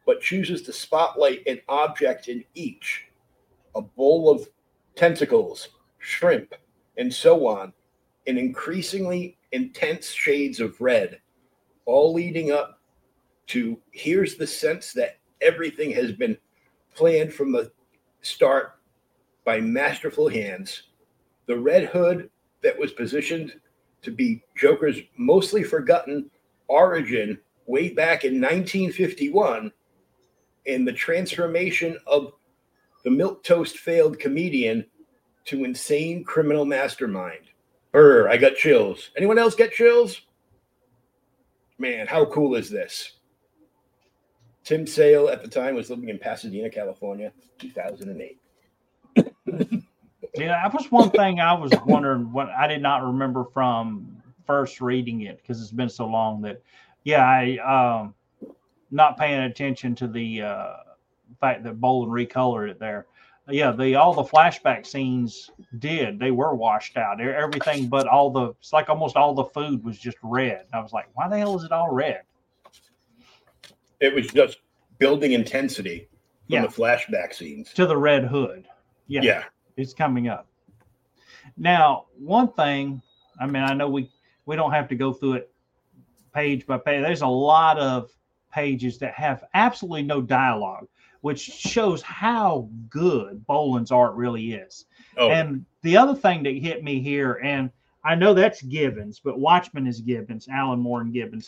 but chooses to spotlight an object in each a bowl of tentacles, shrimp, and so on, in increasingly intense shades of red, all leading up to here's the sense that everything has been planned from the start by masterful hands. The Red Hood that was positioned to be Joker's mostly forgotten origin way back in 1951 and the transformation of the milquetoast failed comedian to insane criminal mastermind. Brr, I got chills. Anyone else get chills? Man, how cool is this? Tim Sale at the time was living in Pasadena, California, 2008. yeah, that was one thing I was wondering what I did not remember from first reading it because it's been so long that, yeah, I um, not paying attention to the uh, fact that Boland recolored it there. Yeah, the all the flashback scenes did they were washed out. Everything but all the it's like almost all the food was just red. And I was like, why the hell is it all red? It was just building intensity from yeah. the flashback scenes to the Red Hood. Yeah, yeah, it's coming up. Now, one thing, I mean, I know we we don't have to go through it page by page. There's a lot of pages that have absolutely no dialogue, which shows how good Boland's art really is. Oh. And the other thing that hit me here, and I know that's Gibbons, but Watchmen is Gibbons, Alan Moore and Gibbons.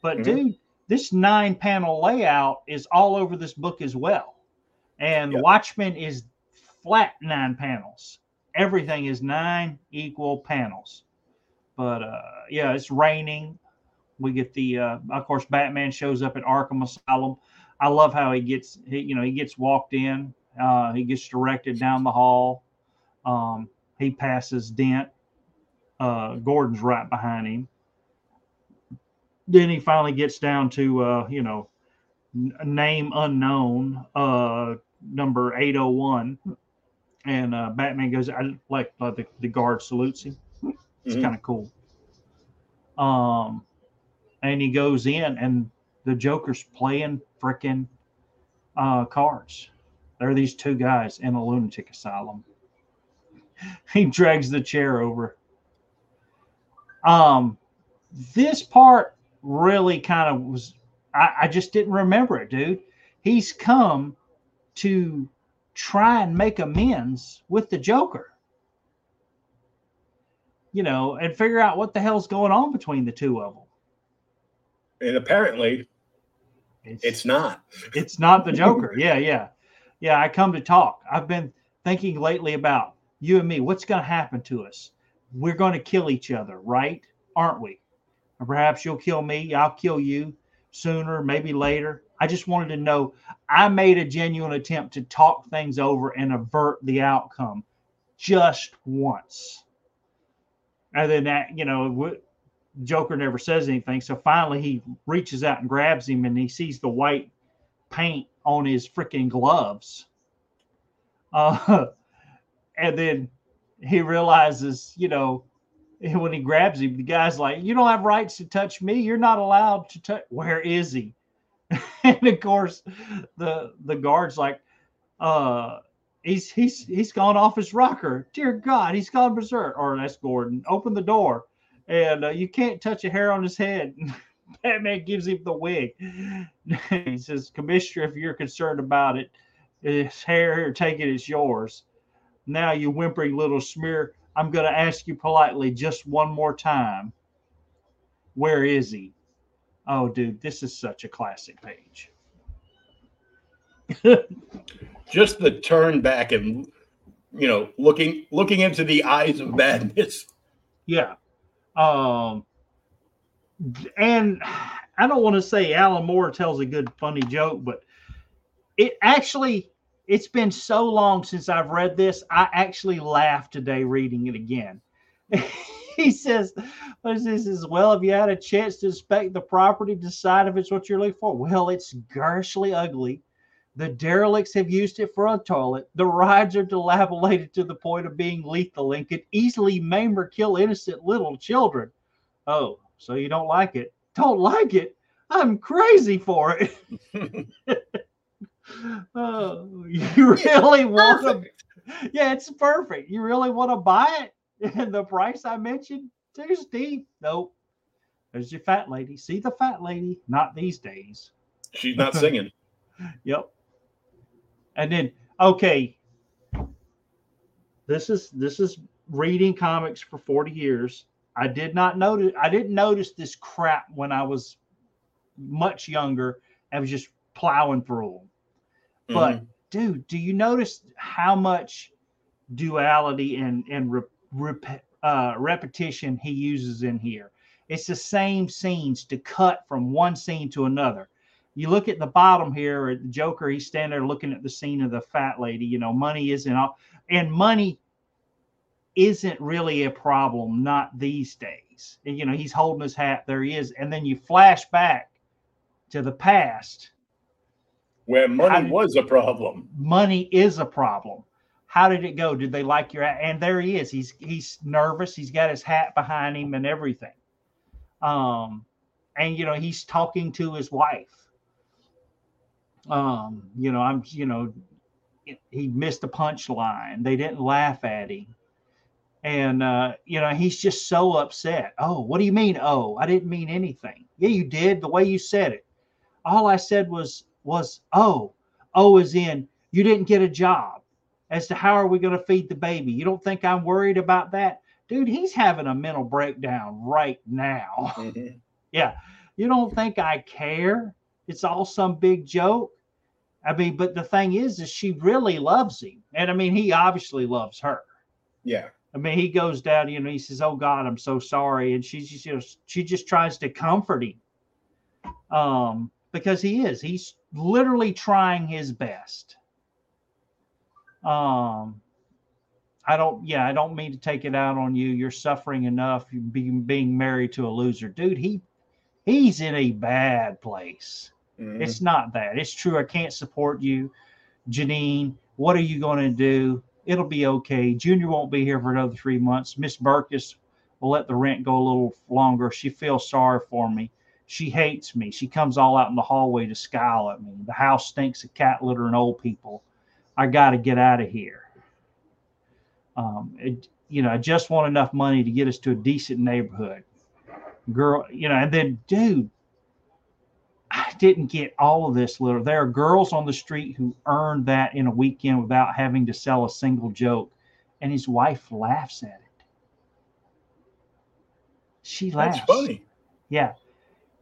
But mm-hmm. dude, this nine panel layout is all over this book as well. And yep. Watchmen is flat nine panels. Everything is nine equal panels. But uh, yeah, it's raining. We get the, uh, of course, Batman shows up at Arkham Asylum. I love how he gets, he, you know, he gets walked in. Uh, he gets directed down the hall. Um, he passes Dent. Uh, Gordon's right behind him. Then he finally gets down to, uh, you know, name unknown, uh, number 801. And uh, Batman goes, I like, like the, the guard salutes him. It's mm-hmm. kind of cool. Um, and he goes in, and the Joker's playing freaking uh, cards. There are these two guys in a lunatic asylum. He drags the chair over. Um, this part really kind of was I, I just didn't remember it, dude. He's come to try and make amends with the Joker. You know, and figure out what the hell's going on between the two of them. And apparently, It's it's not. it's not the Joker. yeah, yeah. Yeah, I come to talk. I've been thinking lately about you and me. What's going to happen to us? We're going to kill each other, right? Aren't we? Or perhaps you'll kill me. I'll kill you sooner, maybe later. I just wanted to know. I made a genuine attempt to talk things over and avert the outcome just once. And then that, you know, Joker never says anything. So finally, he reaches out and grabs him, and he sees the white paint on his freaking gloves. Uh, and then he realizes, you know, when he grabs him, the guy's like, "You don't have rights to touch me. You're not allowed to touch." Where is he? and of course, the the guard's like, "Uh, he's he's he's gone off his rocker. Dear God, he's gone berserk." Or that's Gordon. Open the door, and uh, you can't touch a hair on his head. Batman gives him the wig. he says, "Commissioner, if you're concerned about it, his hair here, take it. It's yours." Now, you whimpering little smear, I'm going to ask you politely just one more time. Where is he? Oh, dude, this is such a classic page. Just the turn back and you know, looking looking into the eyes of madness. Yeah. Um, and I don't want to say Alan Moore tells a good funny joke, but it actually it's been so long since I've read this. I actually laughed today reading it again. he says, what is this? He well, have you had a chance to inspect the property, decide if it's what you're looking for? Well, it's garishly ugly. The derelicts have used it for a toilet. The rides are dilapidated to the point of being lethal and could easily maim or kill innocent little children. Oh, so you don't like it? Don't like it? I'm crazy for it. oh, you really want to? Yeah, it's perfect. You really want to buy it? And the price I mentioned, too steep. Nope. There's your fat lady. See the fat lady? Not these days. She's not singing. Yep. And then okay, this is this is reading comics for 40 years. I did not notice I didn't notice this crap when I was much younger. I was just plowing through them. But Mhm. dude, do you notice how much duality and and re, rep, uh, repetition he uses in here? It's the same scenes to cut from one scene to another. You look at the bottom here, at the Joker, he's standing there looking at the scene of the fat lady. You know, money isn't all, and money isn't really a problem, not these days. And, you know, he's holding his hat, there he is. And then you flash back to the past Where money did- was a problem. money is a problem. How did it go? Did they like your? And there he is. He's he's nervous. He's got his hat behind him and everything. Um, and you know he's talking to his wife. Um, you know I'm you know he missed a punchline. They didn't laugh at him. And uh, you know he's just so upset. Oh, what do you mean? Oh, I didn't mean anything. Yeah, you did. The way you said it. All I said was was oh, oh, is in you didn't get a job. As to how are we going to feed the baby? You don't think I'm worried about that, dude? He's having a mental breakdown right now. Mhm. Yeah. You don't think I care? It's all some big joke. I mean, but the thing is, is she really loves him. And I mean, he obviously loves her. Yeah. I mean, he goes down, you know, he says, Oh God, I'm so sorry. And she just, you know, she just tries to comfort him. Um, because he is, he's literally trying his best. Um, I don't, yeah, I don't mean to take it out on you. You're suffering enough being being married to a loser, dude. He he's in a bad place. Mhm. It's not that. It's true. I can't support you, Janine. What are you going to do? It'll be okay. Junior won't be here for another three months. Miss Burkus will let the rent go a little longer. She feels sorry for me. She hates me. She comes all out in the hallway to scowl at me. The house stinks of cat litter and old people. I got to get out of here. Um, it, you know, I just want enough money to get us to a decent neighborhood. Girl, you know, and then, dude, I didn't get all of this little. There are girls on the street who earned that in a weekend without having to sell a single joke, and his wife laughs at it. She laughs. That's funny. Yeah.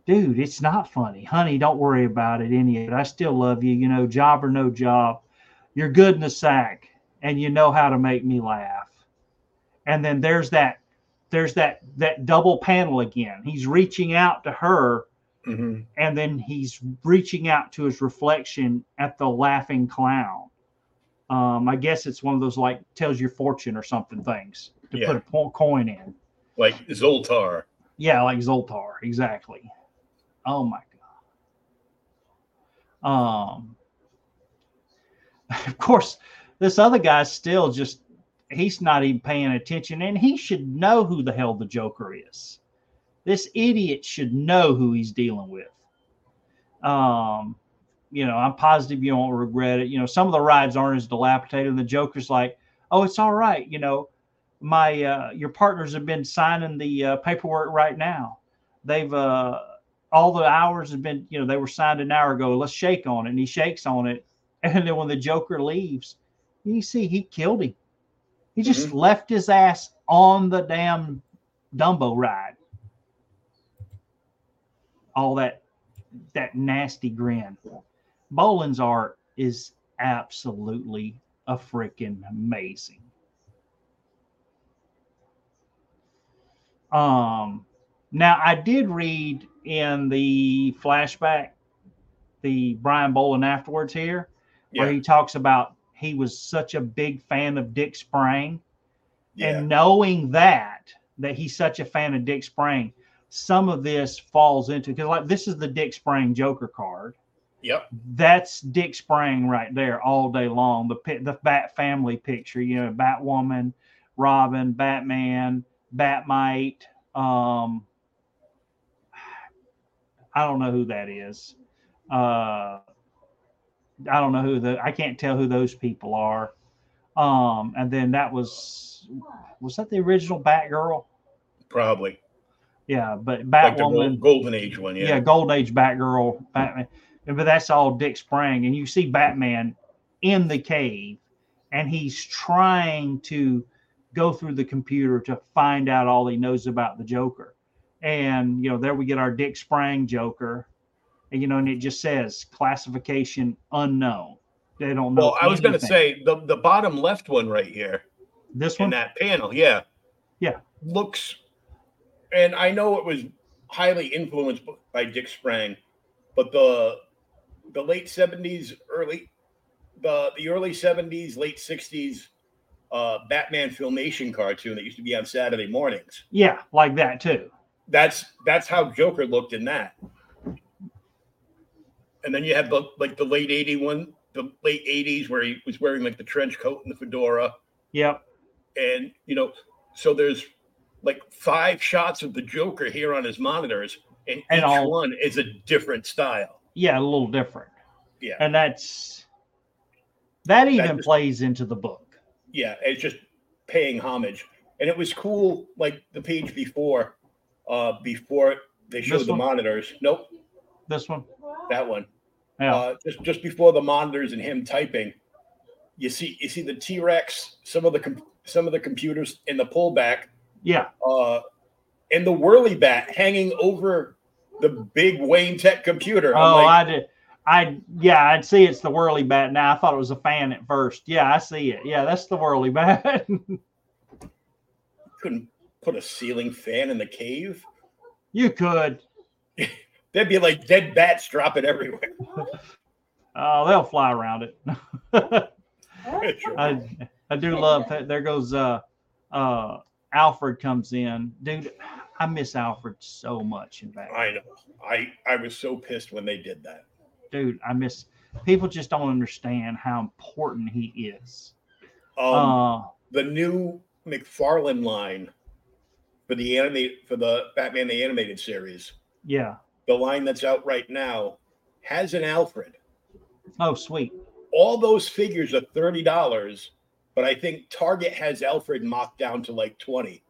Dude, it's not funny. Honey, don't worry about it any of it. I still love you, you know, job or no job. You're good in the sack and you know how to make me laugh. And then there's that there's that that double panel again. He's reaching out to her hmm and then he's reaching out to his reflection at the laughing clown. Um, I guess it's one of those like tells your fortune or something things to Yeah. put a coin in. Like Zoltar. Yeah, like Zoltar, exactly. Oh my god. Um of course, this other guy's still just he's not even paying attention and he should know who the hell the Joker is. This idiot should know who he's dealing with. Um you know, I'm positive you won't regret it. You know, some of the rides aren't as dilapidated. And the Joker's like, oh, it's all right. You know, my uh, your partners have been signing the uh, paperwork right now. They've uh, all the hours have been, you know, they were signed an hour ago. Let's shake on it. And he shakes on it. And then when the Joker leaves, you see he killed him. He just left his ass on the damn Dumbo ride. All that that nasty grin. Boland's art is absolutely a freaking amazing. Um, now I did read in the flashback, the Brian Boland afterwards here, where Yeah. he talks about he was such a big fan of Dick Sprang, Yeah. and knowing that that he's such a fan of Dick Sprang, some of this falls into because like this is the Dick Sprang Joker card. Yep. That's Dick Sprang right there all day long. The the Bat family picture, you know, Batwoman, Robin, Batman, Batmite. Um, I don't know who that is. Uh, I don't know who the. I can't tell who those people are. Um, and then that was was that the original Batgirl? Probably. Yeah, but Like the Batwoman. Gol- Golden Age one. yeah. Yeah. Golden Age Batgirl, Batman. But that's all Dick Sprang. And you see Batman in the cave and he's trying to go through the computer to find out all he knows about the Joker. And, you know, there we get our Dick Sprang Joker. And, you know, and it just says classification unknown. They don't know. Well, I was going to say the the bottom left one right here this in one. that panel. Yeah. Yeah. Looks, and I know it was highly influenced by Dick Sprang, but the the late seventies, early the the early seventies, late sixties, uh, Batman filmation cartoon that used to be on Saturday mornings. Yeah, like that too. That's that's how Joker looked in that. And then you have the like the late 81, the late 80s where he was wearing like the trench coat and the fedora. Yep. And you know, so there's like five shots of the Joker here on his monitors, and, And each all- one is a different style. Yeah, a little different. Yeah. And that's that even just- plays into the book. Yeah, it's just paying homage. And it was cool, like the page before, uh, before they showed This the one? monitors. Nope, This one. that one. Yeah. uh, just just before the monitors and him typing, you see you see the T Rex, some of the com- some of the computers in the pullback, yeah. uh, and the whirly bat hanging over the big Wayne Tech computer. I'm Oh, like, I did. I yeah, I'd see it's the whirly bat now. I thought it was a fan at first. Yeah, I see it. Yeah, that's the whirly bat. couldn't put a ceiling fan in the cave. you could. There'd be like dead bats dropping everywhere. Oh, they'll fly around it. I I do love that. There goes uh uh Alfred comes in. Dude, I miss Alfred so much in Batman. I know. I I was so pissed when they did that. Dude, I miss people just don't understand how important he is. Um, uh the new McFarlane line for the animate for the Batman the animated series. yeah. the line that's out right now has an Alfred Oh, sweet. all those figures are thirty dollars, but I think Target has Alfred mocked down to like twenty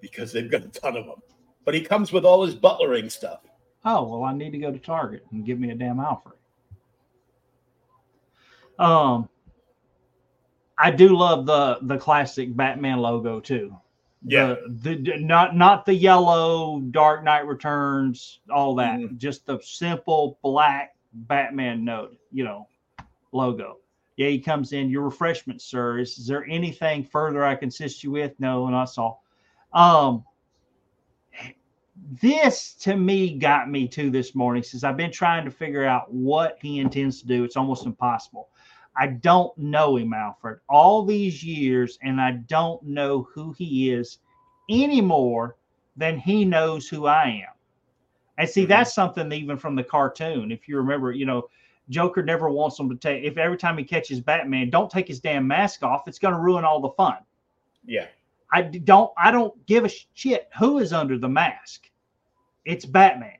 because they've got a ton of them. But he comes with all his butlering stuff. Oh well, I need to go to Target and give me a damn Alfred. Um, I do love the the classic Batman logo too. Yeah. The, the not not the yellow Dark Knight Returns, all that. Mhm. Just the simple black Batman note, you know, logo. Yeah, he comes in. Your refreshment, sir. Is, is there anything further I can assist you with? No, and not all. Um, this to me got me to this morning since I've been trying to figure out what he intends to do. It's almost impossible. I don't know him, Alfred, all these years, and I don't know who he is any more than he knows who I am. And see, Mhm. that's something even from the cartoon. If you remember, you know, Joker never wants him to take, if every time he catches Batman, don't take his damn mask off, it's going to ruin all the fun. Yeah. I don't I don't give a shit who is under the mask. It's Batman.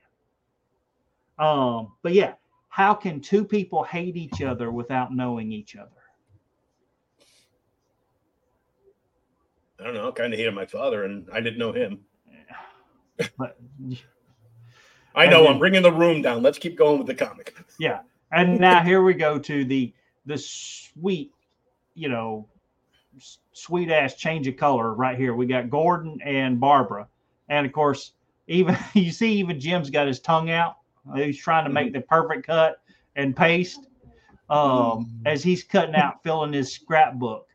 Um, but yeah, how can two people hate each other without knowing each other? I don't know. I kind of hated my father, and I didn't know him. But I know. then- I'm bringing the room down. Let's keep going with the comic. yeah, and now here we go to the the sweet, you know, sweet ass change of color right here. We got Gordon and Barbara, and of course, even you see, even Jim's got his tongue out. He's trying to make the perfect cut and paste um, as he's cutting out, filling his scrapbook.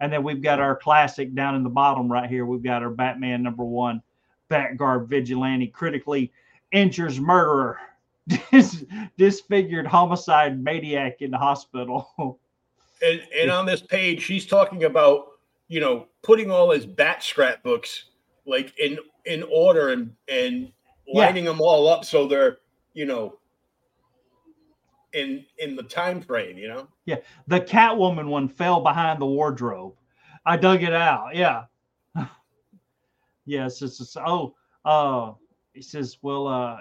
And then we've got our classic down in the bottom right here. We've got our Batman number one, Batguard vigilante, critically injures murderer, dis- disfigured homicide maniac in the hospital. And, and on this page, she's talking about you know putting all his bat scrapbooks like in in order and and Yeah. lining them all up so they're you know in in the time frame. You know. Yeah, the Catwoman one fell behind the wardrobe. I dug it out. Yeah. yes. It's, it's oh, uh, he says, well, uh,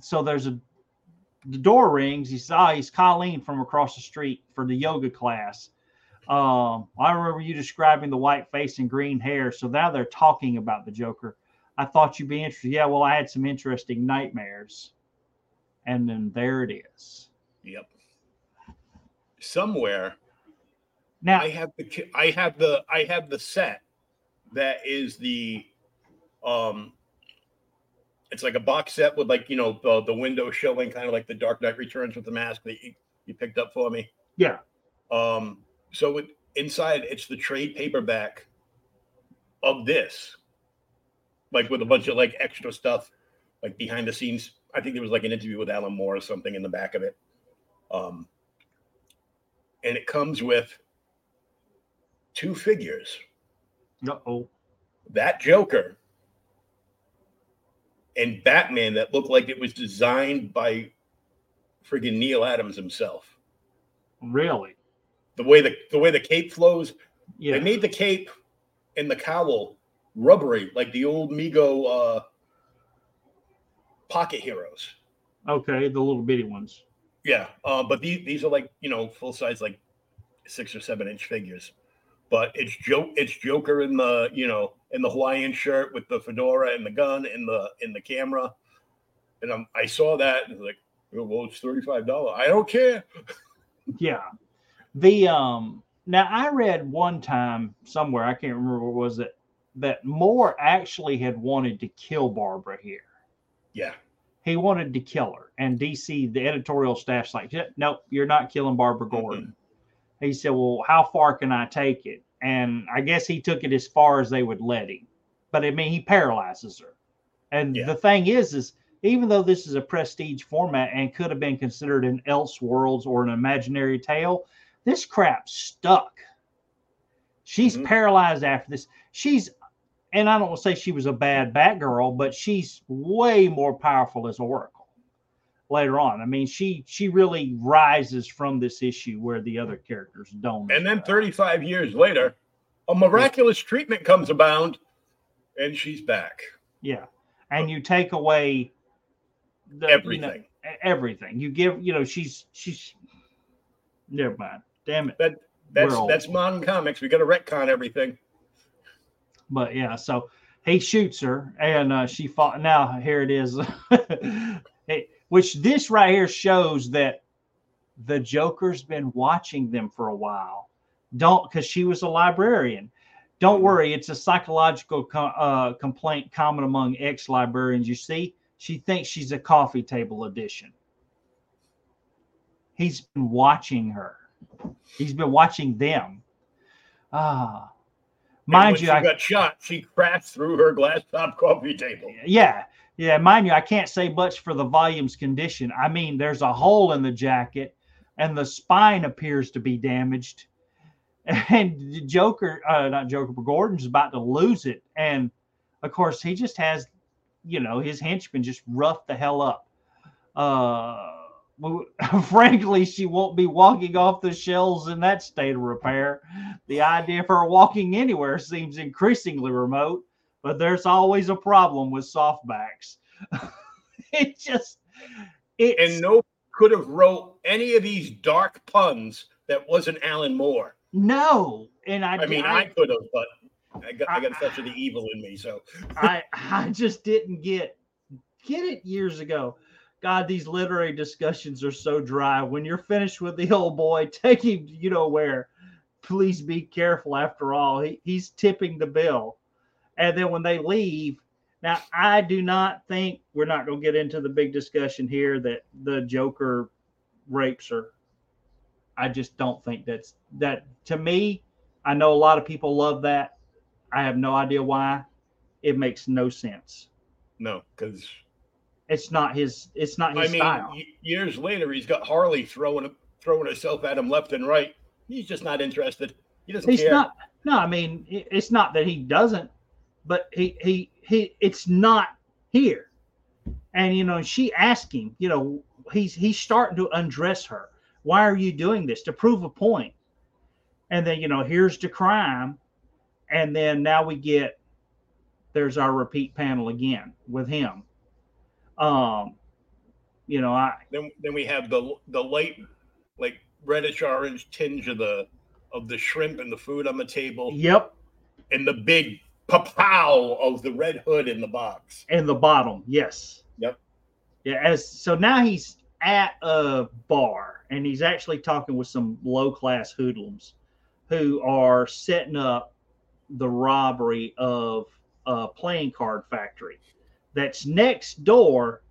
so there's a the door rings. He says, ah, he's Colleen from across the street for the yoga class. Um, I remember you describing the white face and green hair. So now they're talking about the Joker. I thought you'd be interested. Yeah, well, I had some interesting nightmares. And then there it is. Yep. Somewhere Now, I have the I have the I have the set that is the um it's like a box set with like you know the, the window showing kind of like the Dark Knight Returns with the mask that you, you picked up for me. yeah, Um so it, inside it's the trade paperback of this like with a bunch of like extra stuff like behind the scenes. I think there was like an interview with Alan Moore or something in the back of it. Um and it comes with two figures uh oh. that Joker and Batman that looked like it was designed by friggin' Neal Adams himself. Really? The way the the way the cape flows, Yeah. they made the cape and the cowl rubbery, like the old Mego uh, pocket heroes. Okay, the little bitty ones. Yeah, uh, but these these are like you know full size like six or seven inch figures. But it's joke it's Joker in the you know in the Hawaiian shirt with the fedora and the gun in the in the camera, and I'm, I saw that and was like well it's thirty five dollars. I don't care. Yeah. The um now I read one time somewhere, I can't remember what was it, that Moore actually had wanted to kill Barbara here. Yeah, He wanted to kill her. And DC, the editorial staff's like, "Yeah, nope, you're not killing Barbara Gordon. He said, Well, how far can I take it? And I guess he took it as far as they would let him. But I mean, he paralyzes her. And Yeah. the thing is, is even though this is a prestige format and could have been considered an Elseworlds or an imaginary tale, this crap stuck. She's Mhm. paralyzed after this. She's, and I don't want to say she was a bad Batgirl, but she's way more powerful as Oracle later on. I mean, she she really rises from this issue where the other characters don't. and then thirty five years later, a miraculous treatment comes abound, and she's back. Yeah, and you take away the, you know, Everything. everything. You give, you know, she's she's. Never mind. Damn it. That that's that's modern comics. We got to retcon everything. But yeah, so he shoots her and uh, she fought. Now here it is, Hey, which this right here shows that the Joker's been watching them for a while. Don't because she was a librarian. Don't worry, it's a psychological uh, complaint common among ex librarians. You see, she thinks she's a coffee table edition. He's been watching her. He's been watching them. Ah, mind you, she I got shot. She crashed through her glass top coffee table. yeah, yeah. Mind you, I can't say much for the volume's condition. I mean, there's a hole in the jacket, and the spine appears to be damaged. And the Joker, uh, not Joker, but Gordon's about to lose it. And of course, he just has, you know, his henchmen just rough the hell up. Uh, frankly, she won't be walking off the shelves in that state of repair. The idea of her walking anywhere seems increasingly remote but there's always a problem with softbacks. it just it's And no could have wrote any of these dark puns that wasn't Alan Moore. no, and I I mean, I, I, could have, but I got I got a touch of the evil in me. So I I just didn't get get it years ago. God, these literary discussions are so dry. When you're finished with the old boy, take him, you know where. Please be careful. After all, he, he's tipping the bill. And then when they leave, now I do not think we're not going to get into the big discussion here that the Joker rapes her. I just don't think that's that to me. I know a lot of people love that. I have no idea why. It makes no sense. no, because It's not his. It's not I his mean, style. years later, he's got Harley throwing throwing herself at him left and right. He's just not interested. He doesn't He's care. not. No, I mean it's not that he doesn't, but he he he. It's not here. And you know, she asked him. You know, he's he's starting to undress her. Why are you doing this to prove a point? And then you know, here's the crime, and then now we get there's our repeat panel again with him. Um, you know, I Then then we have the the light, like reddish orange tinge of the of the shrimp and the food on the table, yep, and the big papow of the red hood in the box. And the bottom, yes. Yep. Yeah, as so now he's at a bar and he's actually talking with some low class hoodlums who are setting up the robbery of a playing card factory that's next door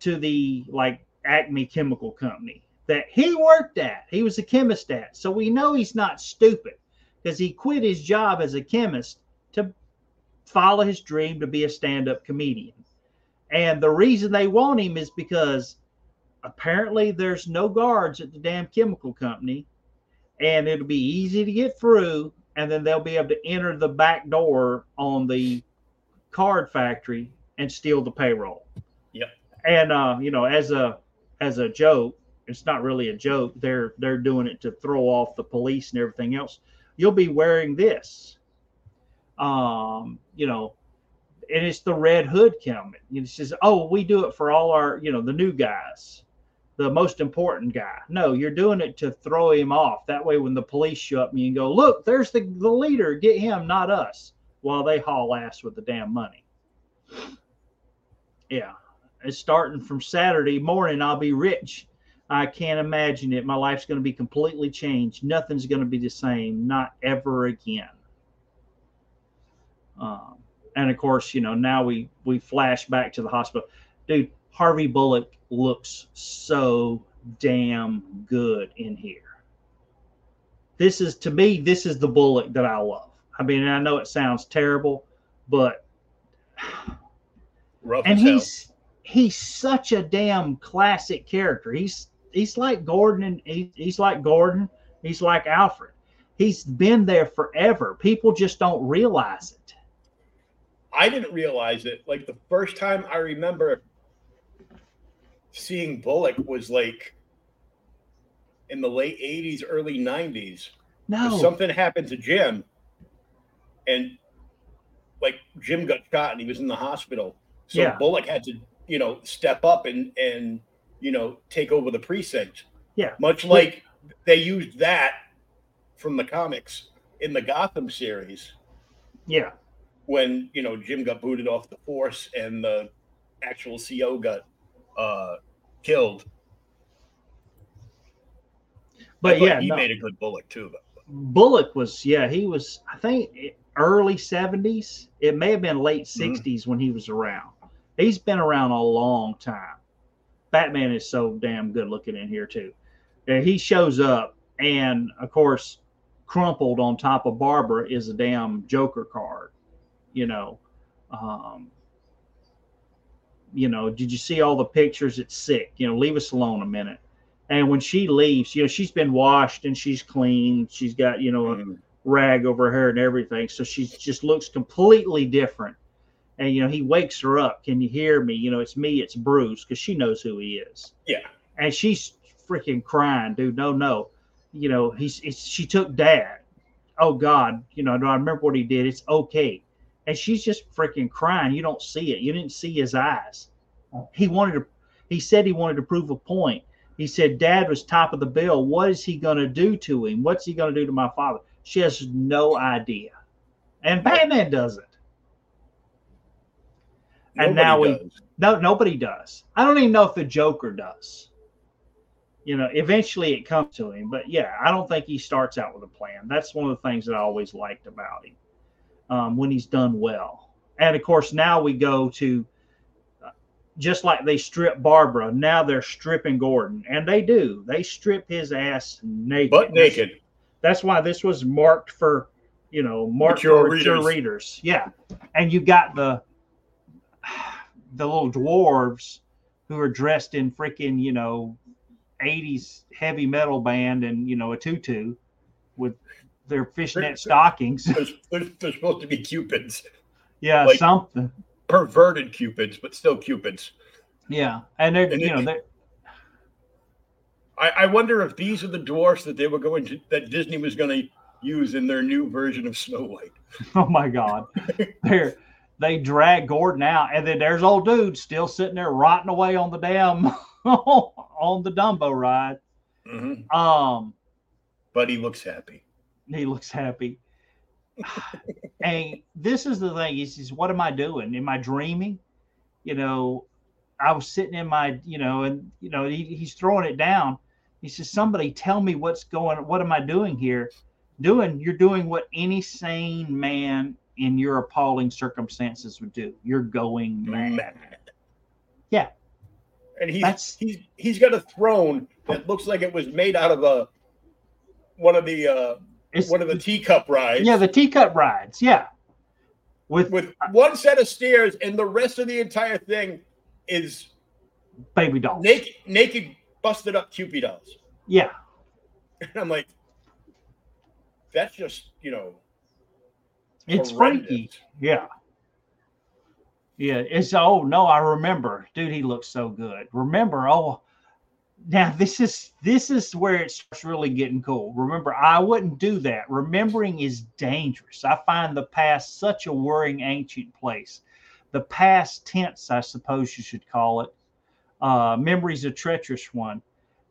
to the like Acme Chemical Company that he worked at. He was a chemist at. So we know he's not stupid because he quit his job as a chemist to follow his dream to be a stand-up comedian. And the reason they want him is because apparently there's no guards at the damn chemical company and it'll be easy to get through and then they'll be able to enter the back door on the card factory and steal the payroll. Yep. And uh, you know, as a as a joke, it's not really a joke. They're they're doing it to throw off the police and everything else. You'll be wearing this. Um, you know, and it's the Red Hood helmet. It says, "Oh, we do it for all our, you know, the new guys, the most important guy." No, you're doing it to throw him off. That way, when the police show up, and you can go, "Look, there's the the leader. Get him, not us." While they haul ass with the damn money. Yeah, it's starting from Saturday morning. I'll be rich. I can't imagine it. My life's going to be completely changed. Nothing's going to be the same. Not ever again. Um, and of course, you know, now we we flash back to the hospital. Dude, Harvey Bullock looks so damn good in here. This is to me, this is the Bullock that I love. I mean, I know it sounds terrible, but Rough and as hell. he's he's such a damn classic character. He's he's like Gordon and he, he's like Gordon. He's like Alfred. He's been there forever. People just don't realize it. I didn't realize it. Like the first time I remember seeing Bullock was like in the late 80s, early 90s. No, Something happened to Jim, and like Jim got shot and he was in the hospital. So Yeah. Bullock had to, you know, step up and and you know take over the precinct. Yeah. Much like they used that from the comics in the Gotham series Yeah. when you know Jim got booted off the force and the actual CO got uh, killed. But yeah, he no. made a good Bullock too. Though. Bullock was yeah he was I think early seventies. It may have been late Mhm. 60s when he was around. He's been around a long time. Batman is so damn good looking in here too. Uh, he shows up and of course crumpled on top of Barbara is a damn Joker card. You know, um, you know, did you see all the pictures? It's sick. You know, leave us alone a minute. And when she leaves, you know, she's been washed and she's clean. She's got, you know, a Mhm. rag over her hair and everything. So she just looks completely different. And, you know, he wakes her up. Can you hear me? You know, it's me, it's Bruce, because she knows who he is. Yeah. And she's freaking crying, dude. No, no. You know, he's, it's, she took dad. Oh, God. You know, do I remember what he did? It's okay. And she's just freaking crying. You don't see it. You didn't see his eyes. He wanted to, he said he wanted to prove a point. He said, Dad was top of the bill. What is he going to do to him? What's he going to do to my father? She has no idea. And Batman doesn't. And Nobody now we- does. No, nobody does. I don't even know if the Joker does. You know, eventually it comes to him, but yeah, I don't think he starts out with a plan. That's one of the things that I always liked about him um, when he's done well. And of course, now we go to uh, just like they strip Barbara, now they're stripping Gordon, and they do. They strip his ass naked. Butt naked. That's why this was marked for, you know, marked Mature for mature readers. readers. Yeah, and you got the the little dwarves who are dressed in freaking, you know, '80s heavy metal band and you know a tutu with their fishnet stockings. There's, there's supposed to be cupids, Yeah, Like- something. perverted cupids, but still cupids. Yeah, and they're And you it- know they're I, I wonder if these are the dwarfs that they were going to that Disney was going to use in their new version of Snow White. oh my god, they're they drag Gordon out, and then there's old dude still sitting there rotting away on the damn on the Dumbo ride. Mhm. Um, But he looks happy. he looks happy. and this is the thing: he says, "What am I doing? Am I dreaming?" You know, I was sitting in my, you know, and you know, he, he's throwing it down. He says, "Somebody tell me what's going. What am I doing here? Doing? You're doing what any sane man in your appalling circumstances would do. You're going mad." Yeah. And he's That's- he's he's got a throne that looks like it was made out of a one of the uh It's, one of the teacup rides. yeah, the teacup rides. Yeah, with, with one set of stairs and the rest of the entire thing is baby dolls. naked naked busted up Cupid dolls. Yeah, And I'm like, that's just, you know, it's horrendous. freaky. Yeah. Yeah, it's oh no, I remember. Dude, he looks so good. Remember, oh now this is this is where it starts really getting cool. Remember, I wouldn't do that. Remembering is dangerous. I find the past such a worrying ancient place. The past tense, I suppose you should call it. Uh memory's a treacherous one.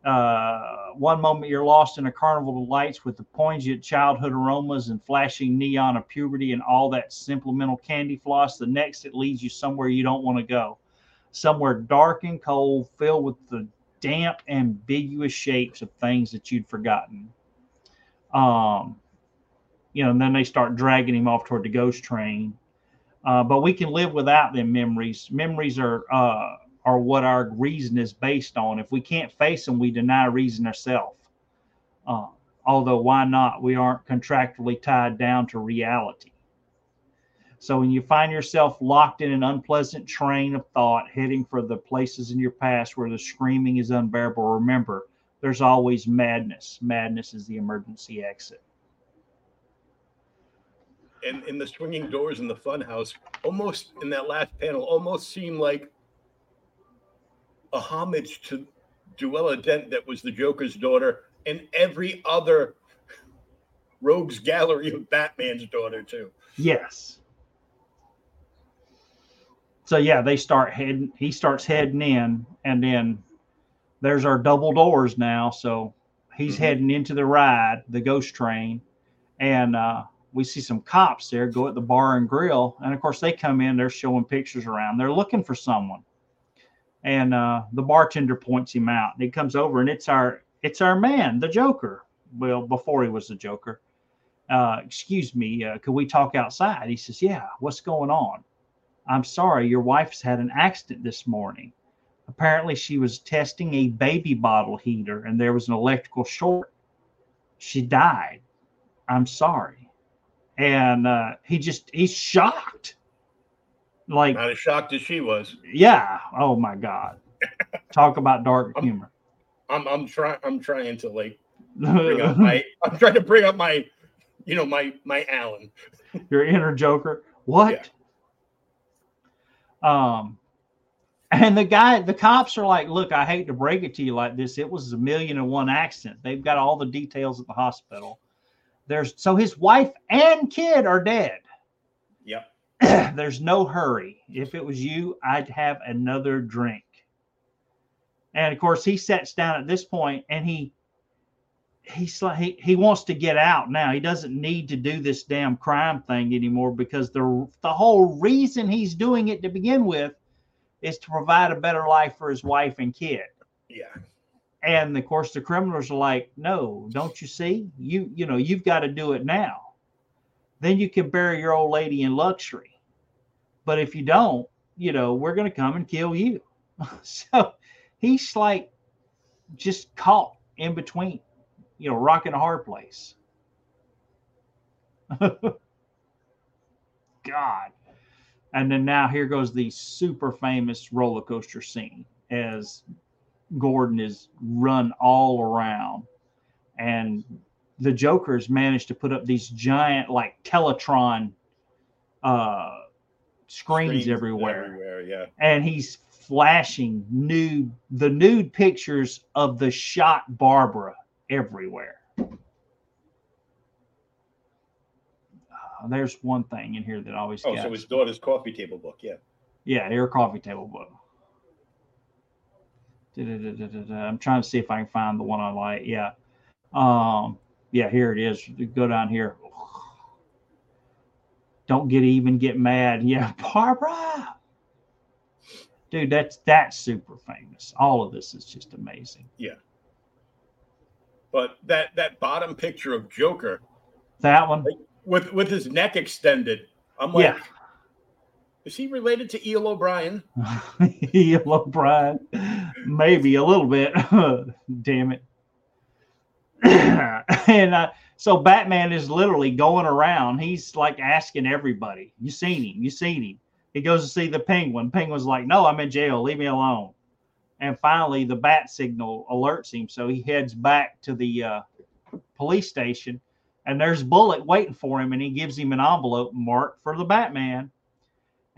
Uh, one moment you're lost in a carnival of lights with the poignant childhood aromas and flashing neon of puberty and all that sentimental candy floss. The next, it leads you somewhere you don't want to go, somewhere dark and cold, filled with the damp, ambiguous shapes of things that you'd forgotten. Um, you know, and then they start dragging him off toward the ghost train. Uh, but we can live without them memories. Memories are uh, are what our reason is based on. If we can't face them, we deny reason ourselves. Uh, although, why not? We aren't contractually tied down to reality. So, when you find yourself locked in an unpleasant train of thought heading for the places in your past where the screaming is unbearable, remember there's always madness. Madness is the emergency exit. and in the swinging doors in the funhouse, almost in that last panel, almost seem like a homage to Duella Dent, that was the Joker's daughter, and every other rogues gallery of Batman's daughter too. Yes. So yeah, they start heading. He starts heading in, and then there's our double doors now. So He's Mhm. heading into the ride, the ghost train, and uh, we see some cops there go at the bar and grill. And of course, they come in, they're showing pictures around. They're looking for someone. And uh, the bartender points him out. And he comes over, and it's our it's our man, the Joker. Well, before he was the Joker. Uh, excuse me, uh, could we talk outside? He says, Yeah, what's going on? I'm sorry, your wife's had an accident this morning. Apparently, she was testing a baby bottle heater and there was an electrical short. She died. I'm sorry. And uh, he just, he's shocked. Like, Not as shocked as she was. yeah. Oh my God. Talk about dark I'm- humor. I'm I'm trying I'm trying to like bring up my I'm trying to bring up my you know my my Alan. your inner joker what um and the guy the cops are like look i hate to break it to you like this it was a million and one accident they've got all the details at the hospital there's so his wife and kid are dead. there's no hurry. If it was you i'd have another drink. And of course he sits down at this point and he he's like he, he wants to get out now. He doesn't need to do this damn crime thing anymore because the the whole reason he's doing it to begin with is to provide a better life for his wife and kid. Yeah. and of course the criminals are like no don't you see? You you know you've got to do it now then you can bury your old lady in luxury. But if you don't you know we're going to come and kill you. So he's like just caught in between you know rock in a hard place. God. And then now here goes the super famous roller coaster scene as Gordon is run all around, and the Joker's managed to put up these giant, like Teletron, uh, screens, everywhere, Everywhere, yeah. and he's flashing nude, the nude pictures of the shot Barbara everywhere. Uh, there's one thing in here that always. Oh, gets so his daughter's coffee table book, yeah. Yeah, your coffee table book. I'm trying to see if I can find the one I like. Yeah. Um, yeah, here it is. Go down here. Don't get even, get mad. Yeah, Barbara. Dude, that's that's super famous. All of this is just amazing. Yeah. But that that bottom picture of Joker That one, with with his neck extended, I'm like, Yeah. is he related to Eel O'Brien? Yellow O'Brien, maybe a little bit. Damn it. and uh, so Batman is literally going around. He's like asking everybody, "You seen him? You seen him?" He goes to see the Penguin. Penguin's like, "No, I'm in jail. Leave me alone." And finally, the bat signal alerts him, so he heads back to the uh, police station. And there's Bullock waiting for him, and he gives him an envelope marked for the Batman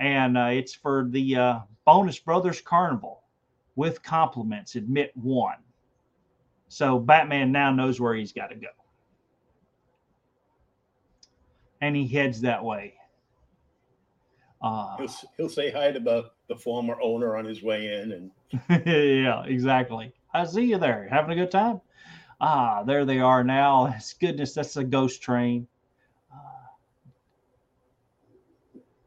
and uh, it's for the uh, Bonus Brothers Carnival with compliments. Admit one. So Batman now knows where he's got to go, and he heads that way. Uh, He'll, he'll say hi to the, the former owner on his way in, and yeah, exactly. I see you there, having a good time. Ah, there they are now. It's goodness, that's a ghost train. Uh,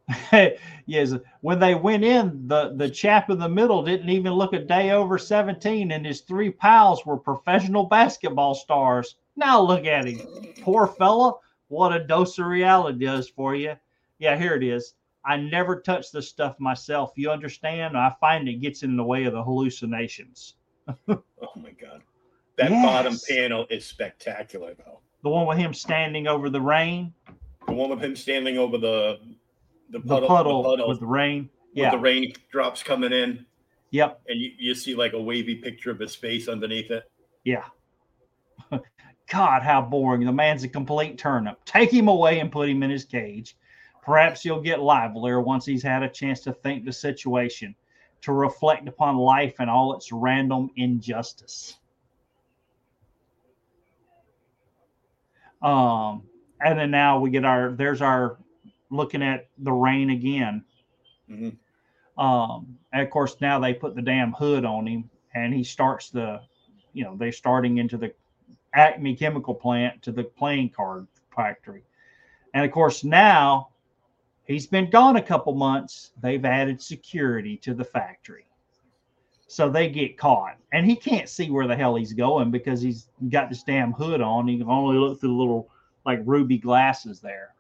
yes, when they went in, the the chap in the middle didn't even look a day over 17, and his three pals were professional basketball stars. Now look at him, poor fella. What a dose of reality does for you. Yeah, here it is. I never touch this stuff myself. You understand? I find it gets in the way of the hallucinations. oh my god, that bottom panel is spectacular though. The one with him standing over the rain, The one with him standing over the the the puddle, puddle, the puddle with the rain. with Yeah. the raindrops coming in, Yep. and you, you see like a wavy picture of his face underneath it. Yeah. God, how boring. The man's a complete turnip. Take him away and put him in his cage. Perhaps he'll get livelier once he's had a chance to think the situation, to reflect upon life and all its random injustice. Um, and then now we get our there's our looking at the rain again. Mhm. Um, and of course now they put the damn hood on him and he starts the you know they're starting into the Acme chemical plant to the playing card factory. And of course, now he's been gone a couple months. They've added security to the factory. So they get caught. And he can't see where the hell he's going because he's got this damn hood on. He can only look through the little like ruby glasses there.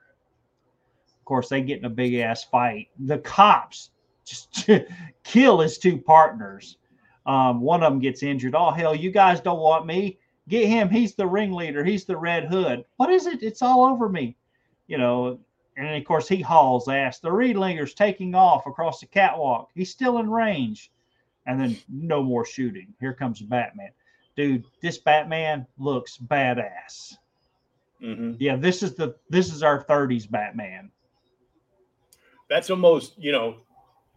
Of course, they get in a big ass fight. The cops just kill his two partners. Um, one of them gets injured. Oh hell, you guys don't want me. Get him. He's the ringleader. He's the Red Hood. What is it? It's all over me. You know. And of course, he hauls ass. The ringleader's taking off across the catwalk. He's still in range. And then no more shooting. Here comes Batman. Dude, this Batman looks badass. Mm-hmm. Yeah, this is the this is our 30s Batman. That's almost, you know,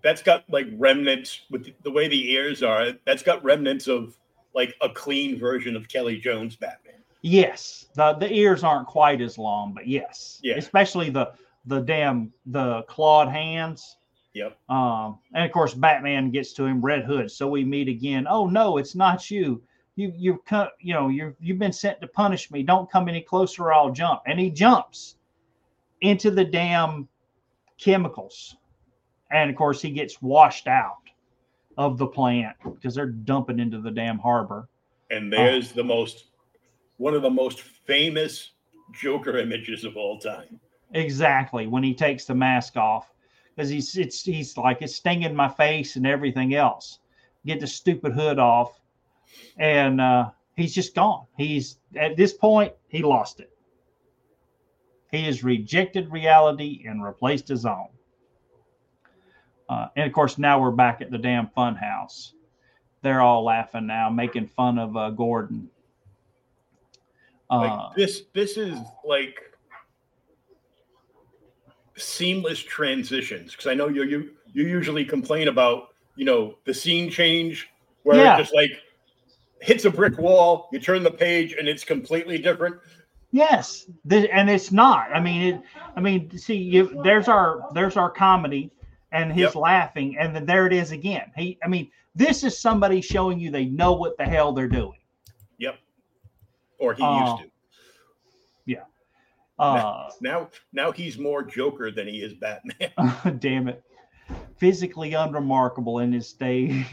that's got like remnants with the way the ears are. That's got remnants of like a clean version of Kelly Jones Batman. Yes, the the ears aren't quite as long, but yes, Yeah. especially the the damn the clawed hands. Yep. Um, and of course, Batman gets to him, Red Hood. So we meet again. Oh no, it's not you. You you cut. You know you you've been sent to punish me. Don't come any closer, or I'll jump. And he jumps into the damn chemicals, and of course he gets washed out of the plant because they're dumping into the damn harbor. And there's the most one of the most famous Joker images of all time. Exactly when he takes the mask off, because he's it's he's like it's stinging my face and everything else. Get the stupid hood off, and uh, he's just gone. He's at this point he lost it. He has rejected reality and replaced his own. Uh, and of course, now we're back at the damn fun house. They're all laughing now, making fun of uh, Gordon. Like Uh, this this is like seamless transitions because I know you you you usually complain about you know the scene change where Yeah. it just like hits a brick wall, you turn the page and it's completely different. Yes, th- and it's not. I mean, it. I mean, see, you, there's our there's our comedy and his Yep. laughing, and then there it is again. He, I mean, this is somebody showing you they know what the hell they're doing. Yep. Or he Oh. used to. Yeah. Uh, Now now he's more Joker than he is Batman. damn it, physically unremarkable in his state.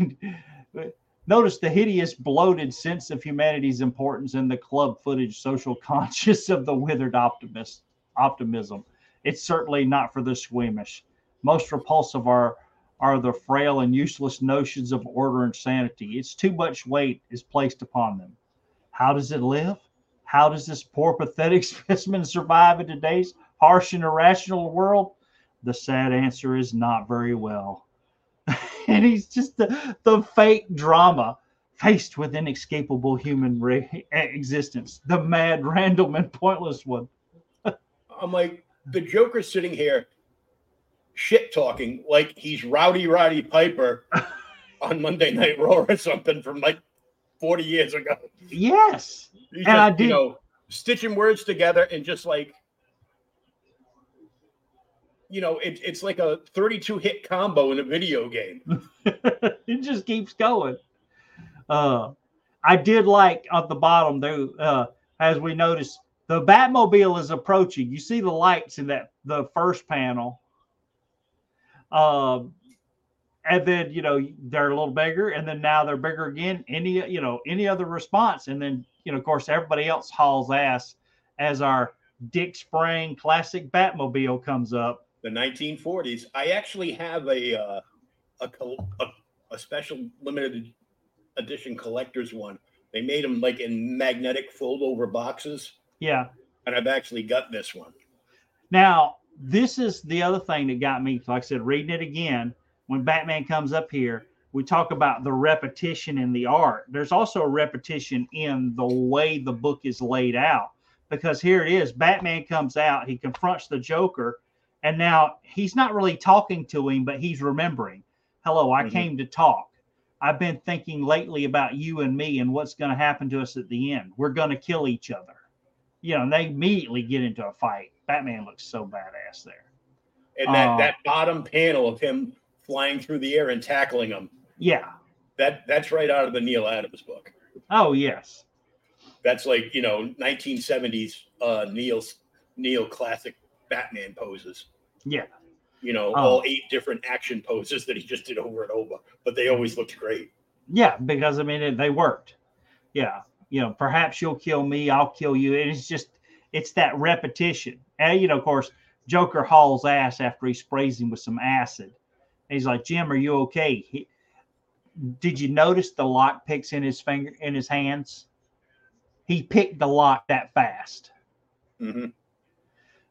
Notice the hideous, bloated sense of humanity's importance in the club footage social conscious of the withered optimist optimism. It's certainly not for the squeamish. Most repulsive are are the frail and useless notions of order and sanity. It's too much weight is placed upon them. How does it live? How does this poor, pathetic specimen survive in today's harsh and irrational world? The sad answer is not very well. and he's just the, the fake drama faced with inescapable human re- existence, the mad, random, and pointless one. I'm like, the Joker's sitting here shit talking like he's Rowdy Roddy Piper on Monday Night Raw or something from like 40 years ago. Yes. He's And I just, you know, stitching words together and just like, you know, it, it's like a 32 hit combo in a video game. it just keeps going. Uh, I did like at the bottom though, uh, as we noticed, the Batmobile is approaching. You see the lights in that the first panel. Um, and then you know they're a little bigger, and then now they're bigger again. Any you know any other response, and then you know of course everybody else hauls ass as our Dick Sprang classic Batmobile comes up. The 1940s. I actually have a uh, a, col- a a special limited edition collector's one. They made them like in magnetic fold over boxes, Yeah. and I've actually got this one. Now, this is the other thing that got me, like I said, reading it again. When Batman comes up here, we talk about the repetition in the art. There's also a repetition in the way the book is laid out. Because here it is Batman comes out, he confronts the Joker, and now he's not really talking to him, but he's remembering. Hello, I Mhm. came to talk. I've been thinking lately about you and me and what's going to happen to us at the end. We're going to kill each other. You know, and they immediately get into a fight. Batman looks so badass there. And that Oh. that bottom panel of him flying through the air and tackling him. Yeah. That that's right out of the Neal Adams book. Oh, yes. That's like you know 1970s uh, neo neoclassic Batman poses. Yeah. You know, Oh. all eight different action poses that he just did over and over, but they always looked great. Yeah, because I mean it, they worked. Yeah, you know, perhaps you'll kill me, I'll kill you, and it's just it's that repetition. And you know, of course, Joker hauls ass after he sprays him with some acid. And he's like, Jim, are you okay? He, did you notice the lock picks in his finger in his hands? He picked the lock that fast. hmm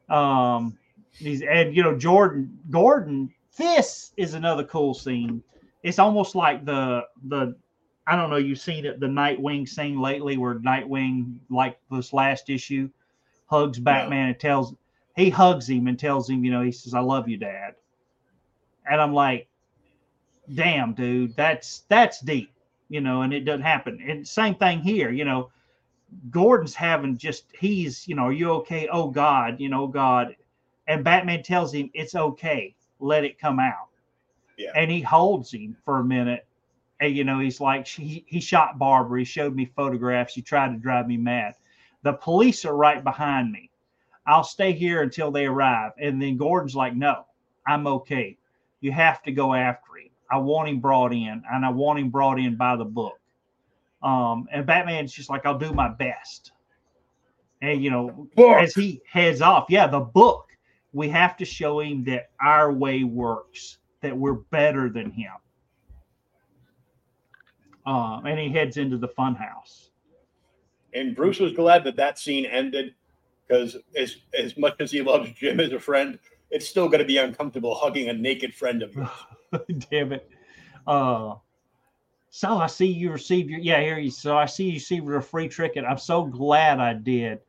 Um, he's and you know Jordan Gordon. This is another cool scene. It's almost like the the I don't know. You've seen it the Nightwing scene lately, where Nightwing, like this last issue, hugs Batman and tells he hugs him and tells him, you know, he says, "I love you, Dad." And I'm like, "Damn, dude, that's that's deep," you know. And it doesn't happen. And same thing here, you know. Gordon's having just he's you know, are you okay? Oh God, you know, God. And Batman tells him it's okay, let it come out. Yeah. And he holds him for a minute. And you know, he's like, he, he shot Barbara. He showed me photographs. He tried to drive me mad. The police are right behind me. I'll stay here until they arrive. And then Gordon's like, no, I'm okay. You have to go after him. I want him brought in, and I want him brought in by the book. Um, and Batman's just like, I'll do my best. And you know, Book. as he heads off, yeah, the book. We have to show him that our way works, that we're better than him. Um, and he heads into the funhouse. And Bruce was glad that that scene ended because as as much as he loves Jim as a friend, it's still going to be uncomfortable hugging a naked friend of yours. Damn it. Uh, so I see you received your yeah here you so I see you received your free ticket. I'm so glad I did.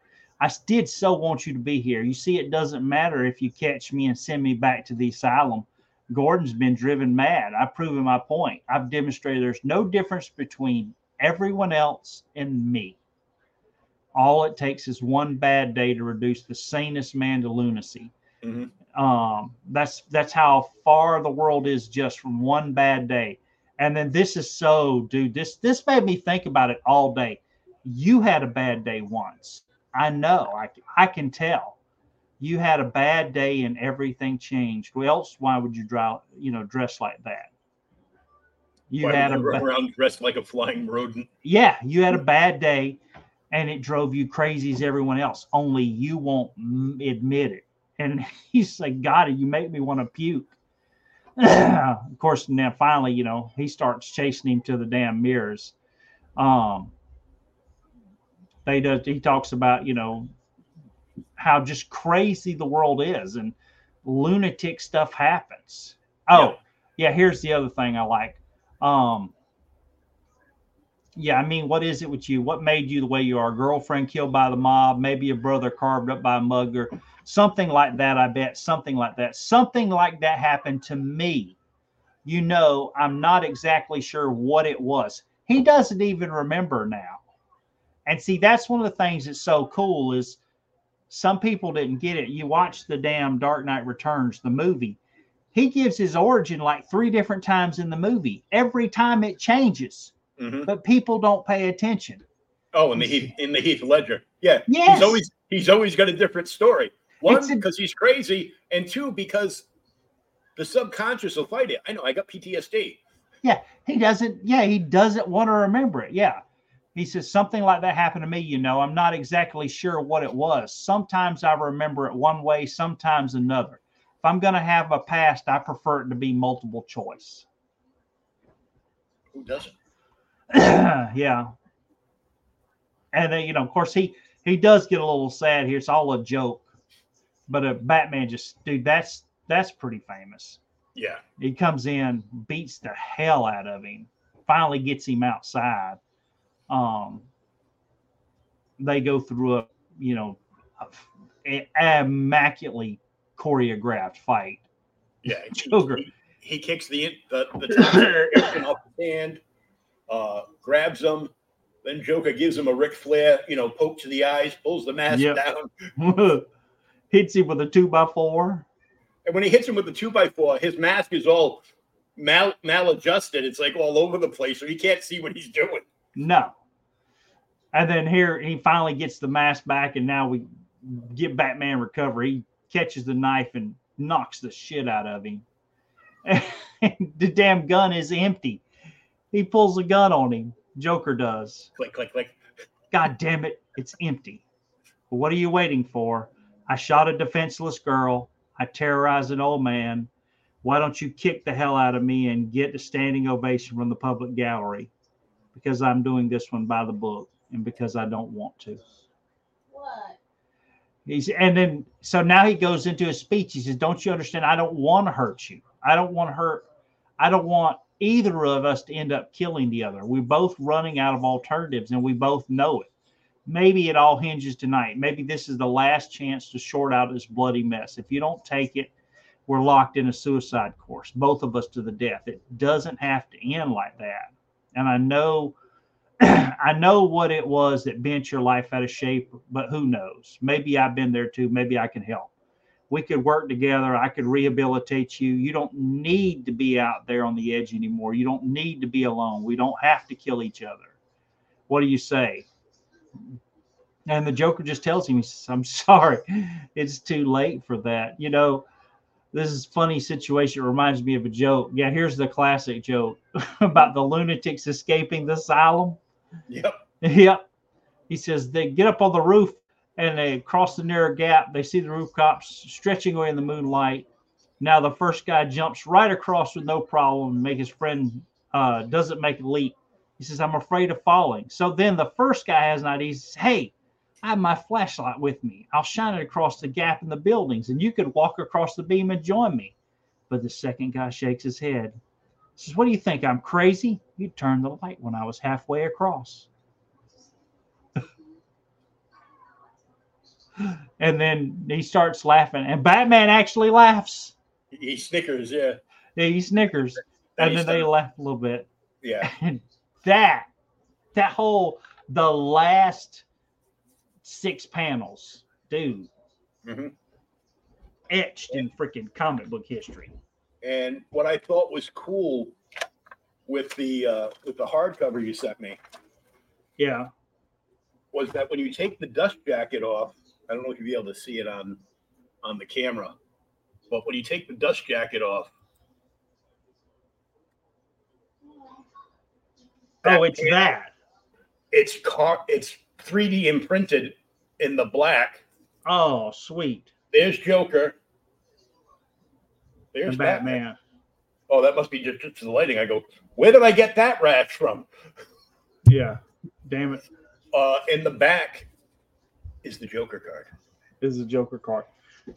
I did so want you to be here. You see, it doesn't matter if you catch me and send me back to the asylum. Gordon's been driven mad. I've proven my point. I've demonstrated there's no difference between everyone else and me. All it takes is one bad day to reduce the sanest man to lunacy. Mhm. Um, that's that's how far the world is just from one bad day. And then this is so, dude. This this made me think about it all day. You had a bad day once. I know. I I can tell. You had a bad day and everything changed. Well, else why would you draw, you know, dress like that? You Why had a run around dressed like a flying rodent. yeah, you had a bad day and it drove you crazy as everyone else. Only you won't m- admit it. And he's like, God, you make me want to puke. of course, now finally, you know, he starts chasing him to the damn mirrors. Um, they does he talks about, you know, how just crazy the world is and lunatic stuff happens. Oh, yeah, here's the other thing I like. Um, yeah, I mean, what is it with you? What made you the way you are? Girlfriend killed by the mob, maybe a brother carved up by a mugger, something like that. I bet something like that. Something like that happened to me. You know, I'm not exactly sure what it was. He doesn't even remember now. And see, that's one of the things that's so cool is some people didn't get it. You watch the damn Dark Knight Returns, the movie. He gives his origin like three different times in the movie. Every time it changes Mhm. but people don't pay attention. Oh, in the Heath in the Heath Ledger. Yeah. Yes. He's always he's always got a different story. One, because he's crazy, and two, because the subconscious will fight it. I know I got PTSD. Yeah, he doesn't. Yeah, he doesn't want to remember it. Yeah, he says something like that happened to me. You know, I'm not exactly sure what it was. Sometimes I remember it one way, sometimes another. If I'm going to have a past, I prefer it to be multiple choice. Who doesn't? yeah. And then, you know, of course, he he does get a little sad here. It's all a joke, but uh, Batman just, dude, that's that's pretty famous. Yeah. He comes in, beats the hell out of him, finally gets him outside. Um, they go through a, you know, a, immaculately choreographed fight. Yeah. He, Joker. he, he kicks the the, the off his hand, uh, grabs him. Then Joker gives him a Ric Flair, you know, poke to the eyes, pulls the mask Yep. down. Hits him with a two by four. And when he hits him with the two by four, his mask is all mal maladjusted. It's like all over the place, so he can't see what he's doing. No. And then here he finally gets the mask back, and now we get Batman recover. He catches the knife and knocks the shit out of him. the damn gun is empty. He pulls a gun on him. Joker does. Click, click, click. God damn it, it's empty. what are you waiting for? I shot a defenseless girl. I terrorized an old man. Why don't you kick the hell out of me and get a standing ovation from the public gallery? Because I'm doing this one by the book and because I don't want to. What? He's and then so now he goes into his speech. He says, Don't you understand? I don't want to hurt you. I don't want to hurt, I don't want either of us to end up killing the other. We're both running out of alternatives and we both know it. Maybe it all hinges tonight. Maybe this is the last chance to short out this bloody mess. If you don't take it, we're locked in a suicide course, both of us to the death. It doesn't have to end like that. And I know I know what it was that bent your life out of shape, but who knows? Maybe I've been there too. Maybe I can help. We could work together. I could rehabilitate you. You don't need to be out there on the edge anymore. You don't need to be alone. We don't have to kill each other. What do you say? And the Joker just tells him, he says, I'm sorry. It's too late for that. You know, this is funny situation. It reminds me of a joke. Yeah, here's the classic joke about the lunatics escaping the asylum. Yep. Yep. He says they get up on the roof and they cross the narrow gap. They see the roof cops stretching away in the moonlight. Now the first guy jumps right across with no problem. Make his friend uh, doesn't make a leap. He says, "I'm afraid of falling." So then the first guy has an idea. He says, "Hey, I have my flashlight with me. I'll shine it across the gap in the buildings, and you could walk across the beam and join me." But the second guy shakes his head. He says, What do you think? I'm crazy? You turned the light when I was halfway across. and then he starts laughing, and Batman actually laughs. He snickers, yeah. Yeah, he snickers. And And he then they laugh a little bit. Yeah. And that, that whole, the last six panels, dude, Mhm. etched in freaking comic book history. And what I thought was cool with the uh, with the hardcover you sent me Yeah. was that when you take the dust jacket off, I don't know if you'll be able to see it on on the camera, but when you take the dust jacket off, Oh, it's that. It's car. It's 3D imprinted in the black. Oh, sweet. There's Joker. There's Batman. Batman. Oh, that must be just, just the lighting. I go, where did I get that rash from? Yeah. Damn it. Uh, in the back is the Joker card. Is the Joker card.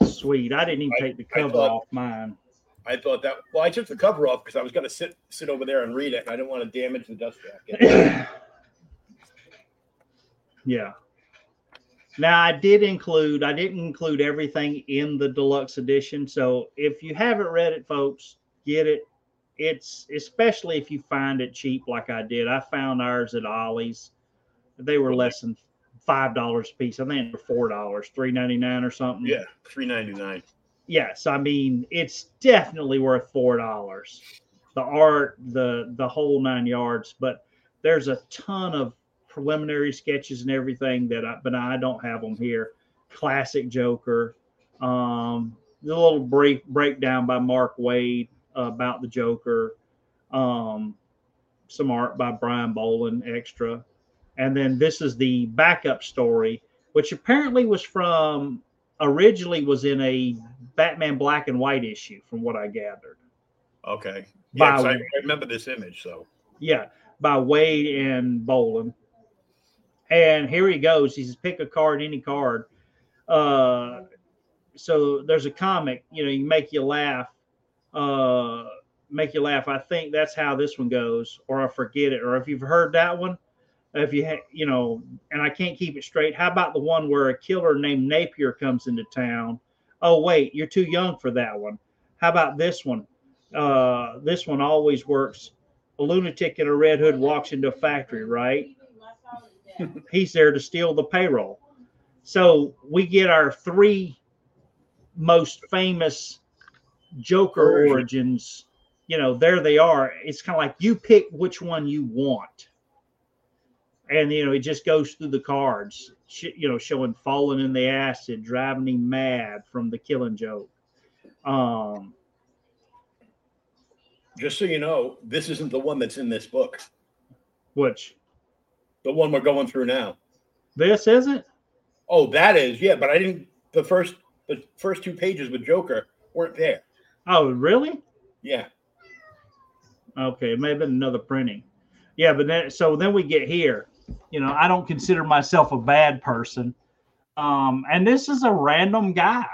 Sweet. I didn't even I- take the cover thought- off mine. I thought that. Well, I took the cover off because I was going to sit sit over there and read it, and I didn't want to damage the dust jacket. yeah. Now I did include I didn't include everything in the deluxe edition. So if you haven't read it, folks, get it. It's especially if you find it cheap like I did. I found ours at Ollie's. They were less than five dollars a piece. I think they're four dollars, three ninety nine or something. yeah, three ninety nine. yes, I mean it's definitely worth four dollars. The art, the the whole nine yards, but there's a ton of preliminary sketches and everything that I but I don't have them here. Classic Joker, um, the little brief breakdown by Mark Waid about the Joker, um, some art by Brian Boland extra, and then this is the backup story, which apparently was from originally was in a Batman black and white issue, from what I gathered. Okay. Yeah, By- I, I remember this image. So Yeah, by Waid and Boland. And here he goes. He says, pick a card, any card. Uh, so there's a comic, you know, you make you laugh. Uh, make you laugh. I think that's how this one goes, or I forget it. Or if you've heard that one, if you ha- you know, and I can't keep it straight. How about the one where a killer named Napier comes into town? Oh wait, you're too young for that one. How about this one? Uh, this one always works a lunatic in a red hood walks into a factory, right? He's there to steal the payroll. So we get our three most famous Joker origins. You know, there they are. It's kind of like you pick which one you want. and you know it just goes through the cards, you know, showing falling in the acid, driving him mad from the killing joke. Um, Just so you know, this isn't the one that's in this book. which The one we're going through now. this isn't. Oh, that is yeah, but I didn't. The first the first two pages with Joker weren't there. Oh, really? Yeah, Okay, it may have been another printing. Yeah, but then so then we get here. You know, I don't consider myself a bad person. Um, and this is a random guy.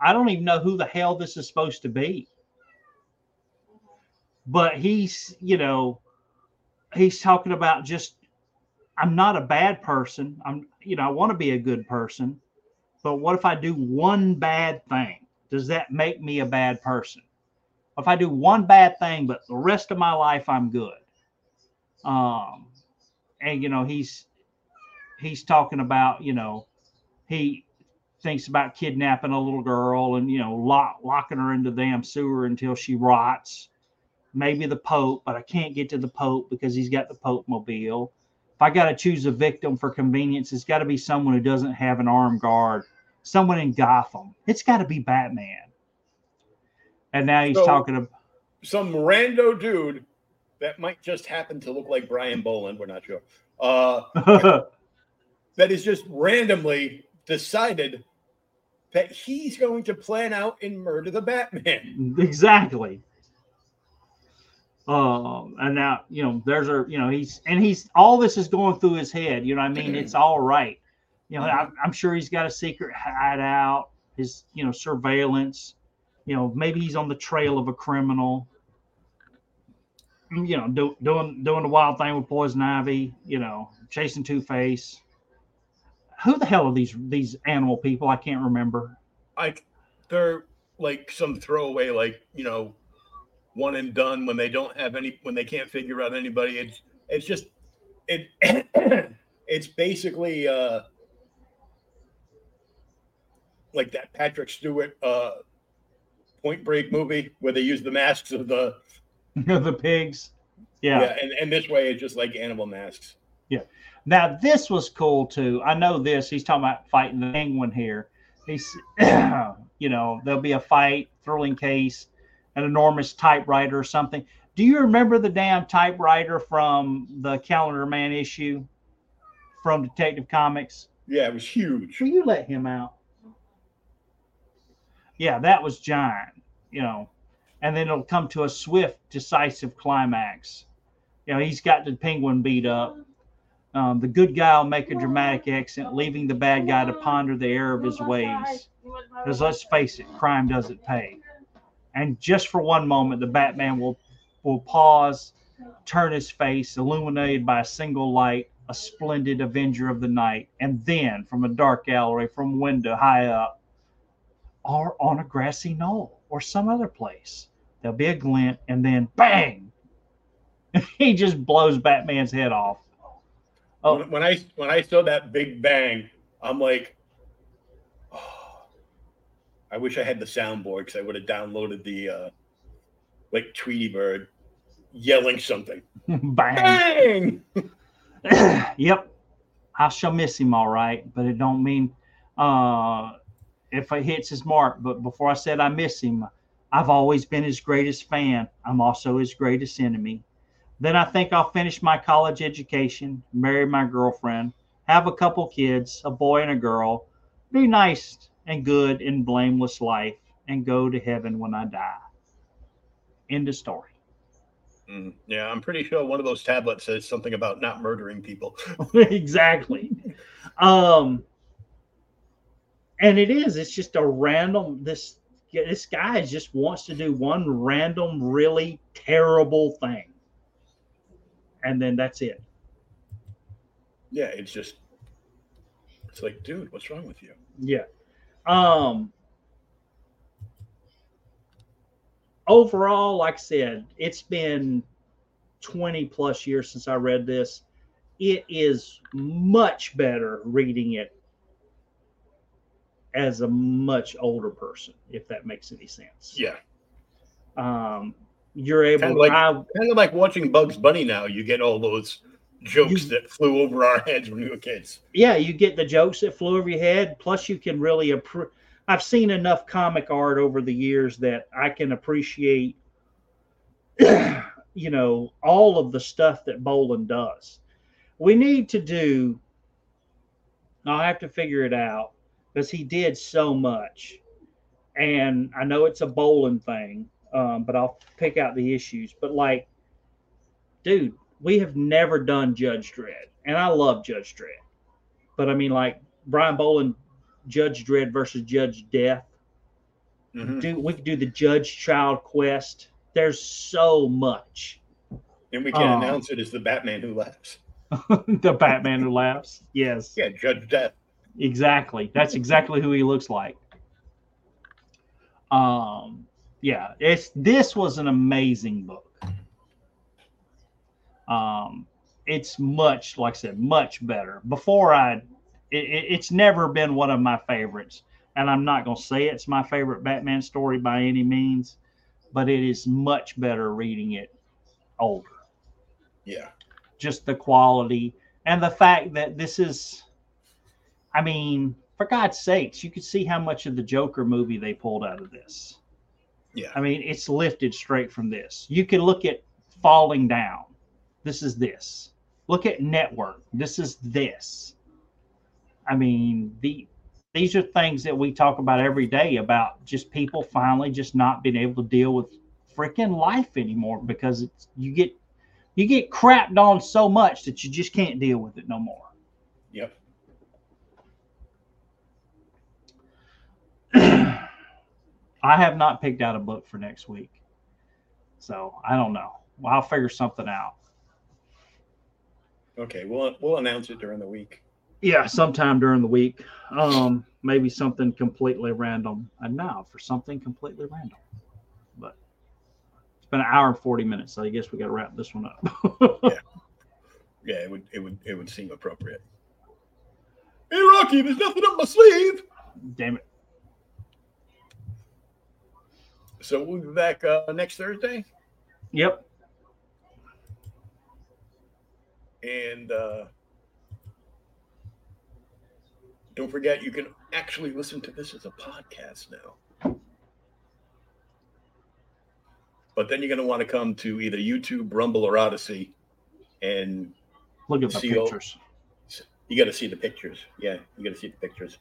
I don't even know who the hell this is supposed to be. But he's, you know, he's talking about just I'm not a bad person. I'm, you know, I want to be a good person. But what if I do one bad thing? Does that make me a bad person? if I do one bad thing, but the rest of my life I'm good. Um, and you know he's he's talking about you know he thinks about kidnapping a little girl and you know lock, locking her into the damn sewer until she rots. Maybe the Pope, but I can't get to the Pope because he's got the Pope mobile. I got to choose a victim for convenience, it's got to be someone who doesn't have an armed guard, someone in Gotham. It's got to be Batman. And now he's So- talking about some rando dude that might just happen to look like Brian Boland. We're not sure. Uh, that is just randomly decided that he's going to plan out and murder the Batman. exactly. Um, and now you know there's a you know he's and he's all this is going through his head. You know, I mean, it's all right. You know, I'm, I'm sure he's got a secret hideout, his you know surveillance. You know, maybe he's on the trail of a criminal. You know, do, doing doing the wild thing with poison ivy. You know, chasing Two Face. Who the hell are these these animal people? I can't remember. Like they're like some throwaway, like you know, one and done when they don't have any when they can't figure out anybody. It's it's just it it's basically uh like that Patrick Stewart uh Point Break movie where they use the masks of the the pigs. yeah, yeah and, and this way it's just like animal masks. Yeah. Now this was cool too. I know this. He's talking about fighting the penguin here. He's, you know, there'll be a fight, thrilling case, an enormous typewriter or something. Do you remember the damn typewriter from the Calendar Man issue from Detective Comics? Yeah, it was huge. Will you let him out? Yeah, that was giant, you know, and then it'll come to a swift, decisive climax. You know, he's got the penguin beat up. Um, the good guy will make a dramatic exit, leaving the bad guy to ponder the error of his ways. Because let's face it, crime doesn't pay. And just for one moment, the Batman will will pause, turn his face, illuminated by a single light, a splendid avenger of the night, and then from a dark gallery, from window high up, or on a grassy knoll, or some other place, there'll be a glint, and then bang! he just blows Batman's head off. Oh. When, I when I saw that big bang, I'm like, I wish I had the soundboard because I would have downloaded the uh, like Tweety Bird yelling something. bang! Bang! yep, I shall miss him all right, but it don't mean uh, if it hits his mark. But before I said I miss him, I've always been his greatest fan. I'm also his greatest enemy. Then I think I'll finish my college education, marry my girlfriend, have a couple kids, a boy and a girl, be nice and good and blameless life, and go to heaven when I die. End of story. Mm, yeah, I'm pretty sure one of those tablets says something about not murdering people. exactly. Um, and it is. It's just a random. This this guy just wants to do one random, really terrible thing, and then that's it. Yeah, it's just it's like, dude, what's wrong with you? Yeah. Um. Overall, like I said, it's been 20 plus years since I read this. It is much better reading it as a much older person, if that makes any sense. Yeah, Um, you're able Kinda like- I, kind of like watching Bugs Bunny now. You get all those jokes You- that flew over our heads when we were kids. yeah, you get the jokes that flew over your head. Plus, you can really appre- I've seen enough comic art over the years that I can appreciate, you know, all of the stuff that Boland does. We need to do. I'll have to figure it out because he did so much, and I know it's a Boland thing, um, but I'll pick out the issues. But like, dude, we have never done Judge Dredd, and I love Judge Dredd. But I mean, like Brian Boland, Judge Dredd versus Judge Death. Mhm. Do we could do the Judge Child Quest? There's so much. And we can Oh. announce it as the Batman who laughs. the Batman who laughs. Yes, Yeah, Judge Death. exactly. That's exactly who he looks like. Um, yeah, it's this was an amazing book. Um, it's much, like I said, much better. Before I, it, it- it's never been one of my favorites, and I'm not gonna say it's my favorite Batman story by any means, but it is much better reading it older Yeah. just the quality and the fact that this is i mean for god's sakes you could see how much of the joker movie they pulled out of this Yeah. i mean it's lifted straight from this you can look at falling down this is this look at network this is this i mean the these are things that we talk about every day about just people finally just not being able to deal with freaking life anymore because it's you get you get crapped on so much that you just can't deal with it no more. Yep. I have not picked out a book for next week. So I don't know. Well, I'll figure something out. Okay. We'll we'll announce it during the week. Yeah, sometime during the week. Um, maybe something completely random. And now for something completely random. But it's been an hour and 40 minutes, so I guess we gotta wrap this one up. Yeah, yeah, it would it would it would seem appropriate. Hey Rocky, there's nothing up my sleeve. Damn it. So we'll be back uh, next Thursday, Yep. And uh, don't forget you can actually listen to this as a podcast now. But then you're going to want to come to either YouTube, Rumble, or Odysee, and Look at the pictures. you got to see the pictures. Yeah, you got to see the pictures.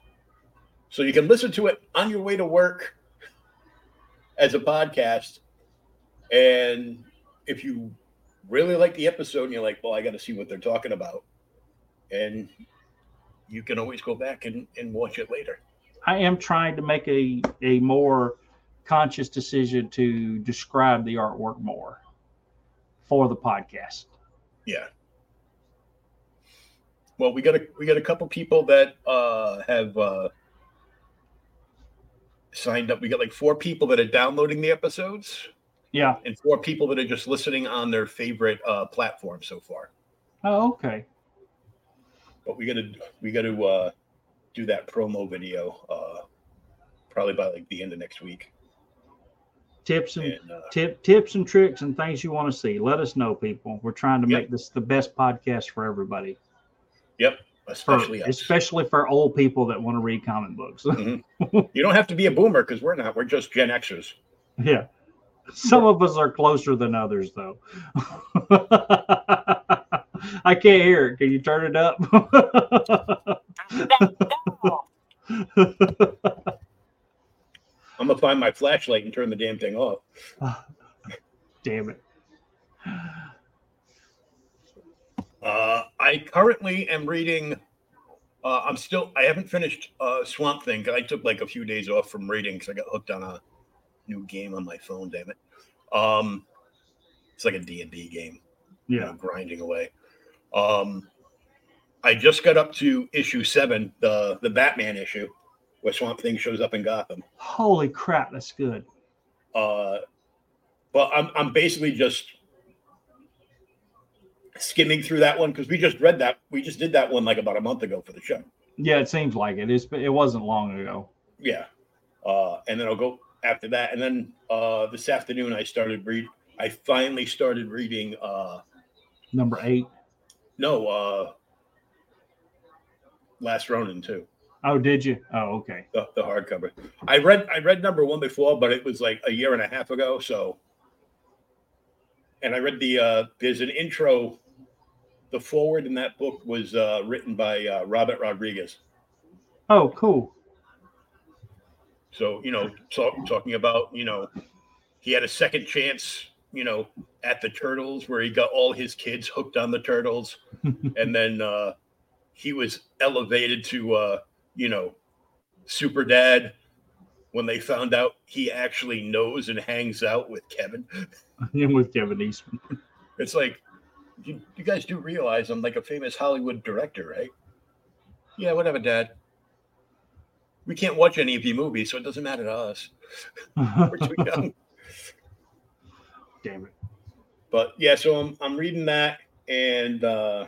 So you can listen to it on your way to work as a podcast. And if you really like the episode and you're like, well, I got to see what they're talking about, and you can always go back and, and watch it later. I am trying to make a, a more conscious decision to describe the artwork more for the podcast. Yeah. Well, we got a we got a couple people that uh, have uh, signed up. We got like four people that are downloading the episodes, Yeah. and for people that are just listening on their favorite uh, platform so far. Oh, okay. But we got to we got to uh, do that promo video uh, probably by like the end of next week. Tips and And uh, tip tips and tricks and things you want to see. Let us know, people. We're trying to Yep. make this the best podcast for everybody. yep, For, especially us. especially for old people that want to read comic books. You don't have to be a boomer because we're not. We're just Gen Xers. yeah. Some of us are closer than others though. I can't hear it. Can you turn it up? I'm gonna find my flashlight and turn the damn thing off. Damn it. Uh, I currently am reading. Uh, I'm still. I haven't finished uh, Swamp Thing. I took like a few days off from reading because I got hooked on a new game on my phone. Damn it! Um, it's like a D and D game. you Yeah. know, grinding away. Um, I just got up to issue seven, the the Batman issue, where Swamp Thing shows up in Gotham. Holy crap, that's good. Uh, but I'm I'm basically just skimming through that one because we just read that. We just did that one like about a month ago for the show. Yeah, it seems like it. It's, it wasn't long ago. Yeah. Uh, and then I'll go after that. And then uh, this afternoon I started read. I finally started reading uh, Number eight. No, uh, Last Ronin too. Oh, did you? Oh, okay. The, the hardcover. I read I read number one before, but it was like a year and a half ago. So, and I read the uh, there's an intro. The forward in that book was uh, written by uh, Robert Rodriguez. Oh, cool. So you know, talk, talking about you know, he had a second chance. You know, at the turtles where he got all his kids hooked on the turtles, and then uh, he was elevated to uh, you know, super dad when they found out he actually knows and hangs out with Kevin. And with Kevin Eastman. It's like you, you guys do realize I'm like a famous Hollywood director, right? Yeah, whatever, Dad. We can't watch any of your movies, so it doesn't matter to us. We're too young. Damn it. But yeah, so I'm I'm reading that and uh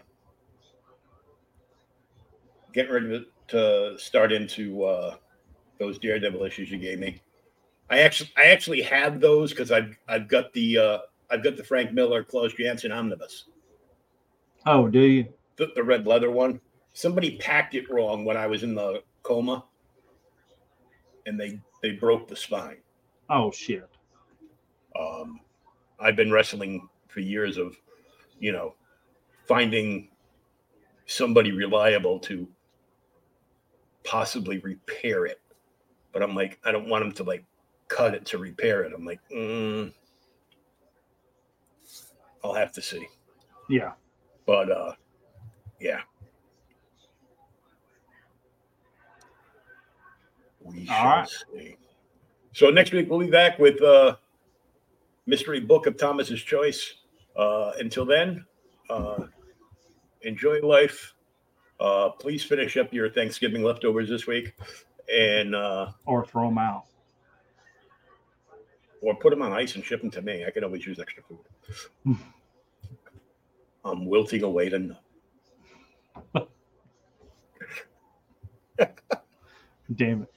getting ready to, to start into uh those Daredevil issues you gave me. I actually I actually have those because I've I've got the uh I've got the Frank Miller Klaus Janson omnibus. Oh, do you? the, the red leather one. Somebody packed it wrong when I was in the coma, and they they broke the spine. Oh shit. Um, I've been wrestling for years of, you know, finding somebody reliable to possibly repair it, but I'm like, I don't want them to like cut it to repair it. I'm like, mm, I'll have to see. Yeah. But uh yeah. We All shall right. see. So next week we'll be back with uh Mystery Book of Thomas's Choice. Uh until then, uh enjoy life. Uh please finish up your Thanksgiving leftovers this week and uh Or throw them out. or put them on ice and ship them to me. I can always use extra food. I'm wilting away to none. Damn it.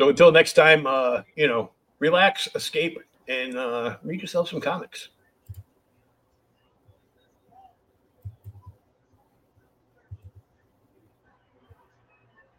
So until next time, uh, you know, relax, escape, and uh, read yourself some comics.